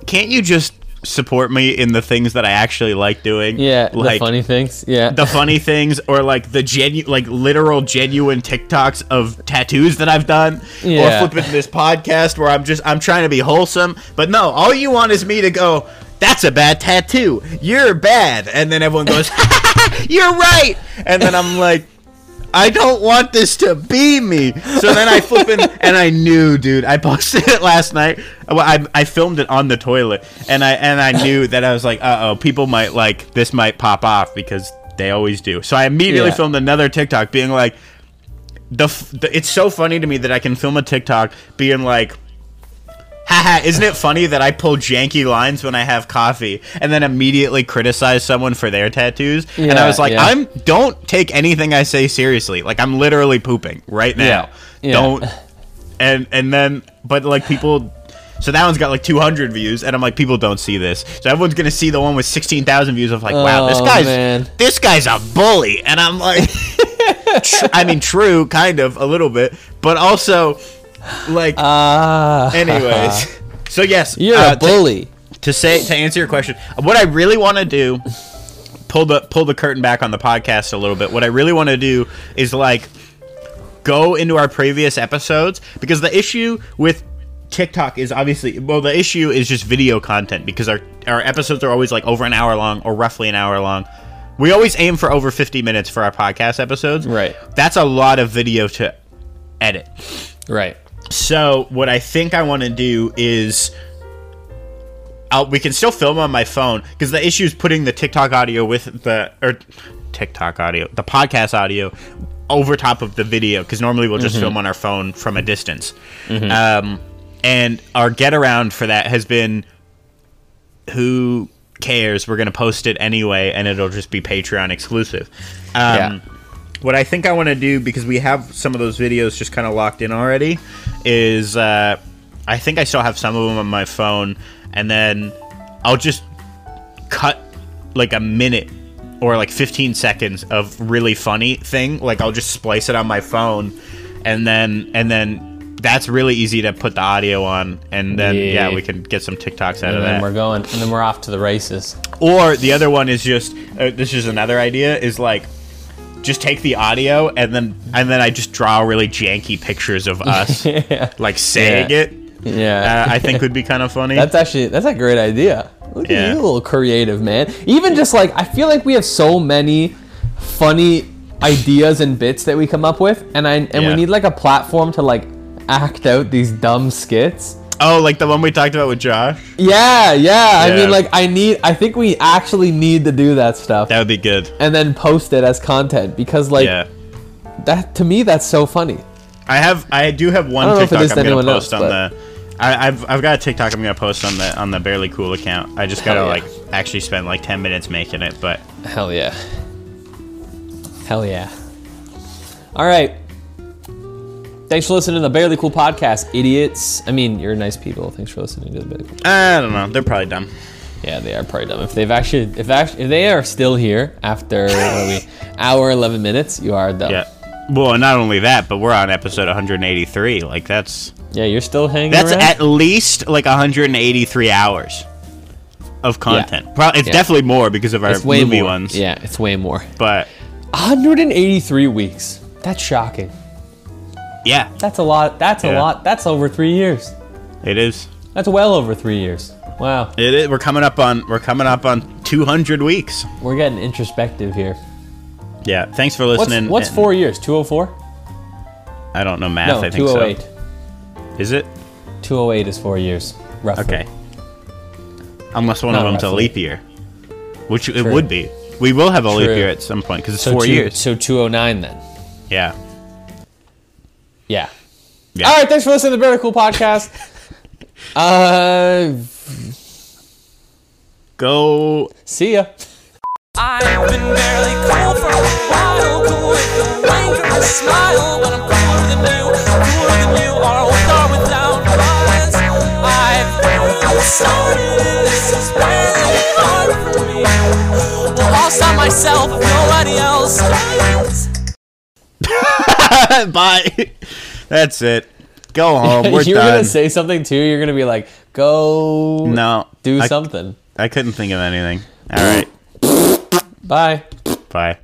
can't you just support me in the things that I actually like doing? Yeah, like the funny things. Yeah. the funny things or like the genu like literal genuine TikToks of tattoos that I've done Yeah. or flipping this podcast where I'm just I'm trying to be wholesome but no all you want is me to go that's a bad tattoo you're bad and then everyone goes (laughs) you're right and then I'm like I don't want this to be me. So then I flip in, (laughs) and I knew, dude. I posted it last night. Well, I, I filmed it on the toilet, and I and I knew (laughs) that I was like, uh oh, people might like this might pop off because they always do. So I immediately Yeah. filmed another TikTok, being like, the, f- the it's so funny to me that I can film a TikTok being like. Haha, (laughs) isn't it funny that I pull janky lines when I have coffee and then immediately criticize someone for their tattoos? and I was like, yeah. I'm don't take anything I say seriously. Like I'm literally pooping right now. Yeah, yeah. Don't and and then but like people so that one's got like 200 views and I'm like people don't see this. So everyone's going to see the one with 16,000 views of like wow, this Oh, guy's man. this guy's a bully and I'm like (laughs) I mean true kind of a little bit, but also like Ah. anyways. (laughs) So yes, You're uh, a bully. To, to say to answer your question, what I really want to do pull the pull the curtain back on the podcast a little bit. What I really want to do is like go into our previous episodes because the issue with TikTok is obviously well the issue is just video content because our our episodes are always like over an hour long or roughly an hour long. We always aim for over 50 minutes for our podcast episodes. Right. That's a lot of video to edit. Right. So what I think I want to do is I'll, we can still film on my phone because the issue is putting the TikTok audio with the or TikTok audio, the podcast audio over top of the video because normally we'll just film on our phone from a distance. Um, and our get around for that has been who cares? We're gonna post it anyway, and it'll just be Patreon exclusive. Um, Yeah. What I think I want to do because we have some of those videos just kind of locked in already is uh, I think I still have some of them on my phone, and then I'll just cut like a minute or like 15 seconds of really funny thing. Like I'll just splice it on my phone, and then and then that's really easy to put the audio on, and then yeah, Yeah. we can get some TikToks out of that. And of then that. we're going, and then we're off to the races. Or the other one is just uh, this is another idea is like just take the audio and then and then I just draw really janky pictures of (laughs) us yeah. like saying Yeah. it. Yeah. Uh, I think would be kind of funny. That's actually that's a great idea. Look Yeah. at you, little creative man. Even just like I feel like we have so many funny ideas and bits that we come up with, and I and we need like a platform to like act out these dumb skits. Oh, like the one we talked about with Josh. Yeah, yeah. I mean, like I need. I think we actually need to do that stuff, That would be good. and then post it as content because like yeah. that to me that's so funny. I have I do have one I don't know if it TikTok I'm gonna post else, on the I, I've I've got a TikTok I'm gonna post on the on the barely cool account. I just gotta yeah. like actually spend like ten minutes making it, but Hell yeah. Hell yeah. All right. Thanks for listening to the Barely Cool podcast, idiots. I mean, you're nice people. Thanks for listening to the Barely Cool. I don't know. They're probably dumb. Yeah, they are probably dumb. If they've actually, if actually, if they are still here after what are we, (laughs) hour eleven minutes, you are dumb. Yeah. Well, not only that, but we're on episode 183. Like that's Yeah, you're still hanging that's around. at least like 183 hours of content. Pro- it's Yeah. definitely more because of our it's way movie more. ones. Yeah, it's way more. But 183 weeks. That's shocking. Yeah, That's a lot. That's a lot. That's over three years. it is. That's well over three years. Wow, It is. We're coming up on we're coming up on 200 weeks. we're getting introspective here. Yeah. Thanks for listening. what's and- four years? 204? I don't know math. No, I think 208. so. Oh is it? 208 is four years, roughly. Okay. Unless one of Not them's a leap year, which it would be. We will have a leap year at some point because it's So four two, years. So 209 then. Yeah. Yeah. Yeah. All right, thanks for listening to the Very Cool Podcast. (laughs) uh, Go. see ya. I've been barely cool for a while, cool with a wink and a smile, but I'm cooler than you, cooler than you are with or without buzz. I've been started, and this is really hard for me. Well, I'll stop myself if nobody else does. (laughs) Bye. That's it. Go (laughs) home. We're You're done. gonna say something too. You're gonna be like, "Go, no. do I, something." I couldn't think of anything. All right. Bye." Bye.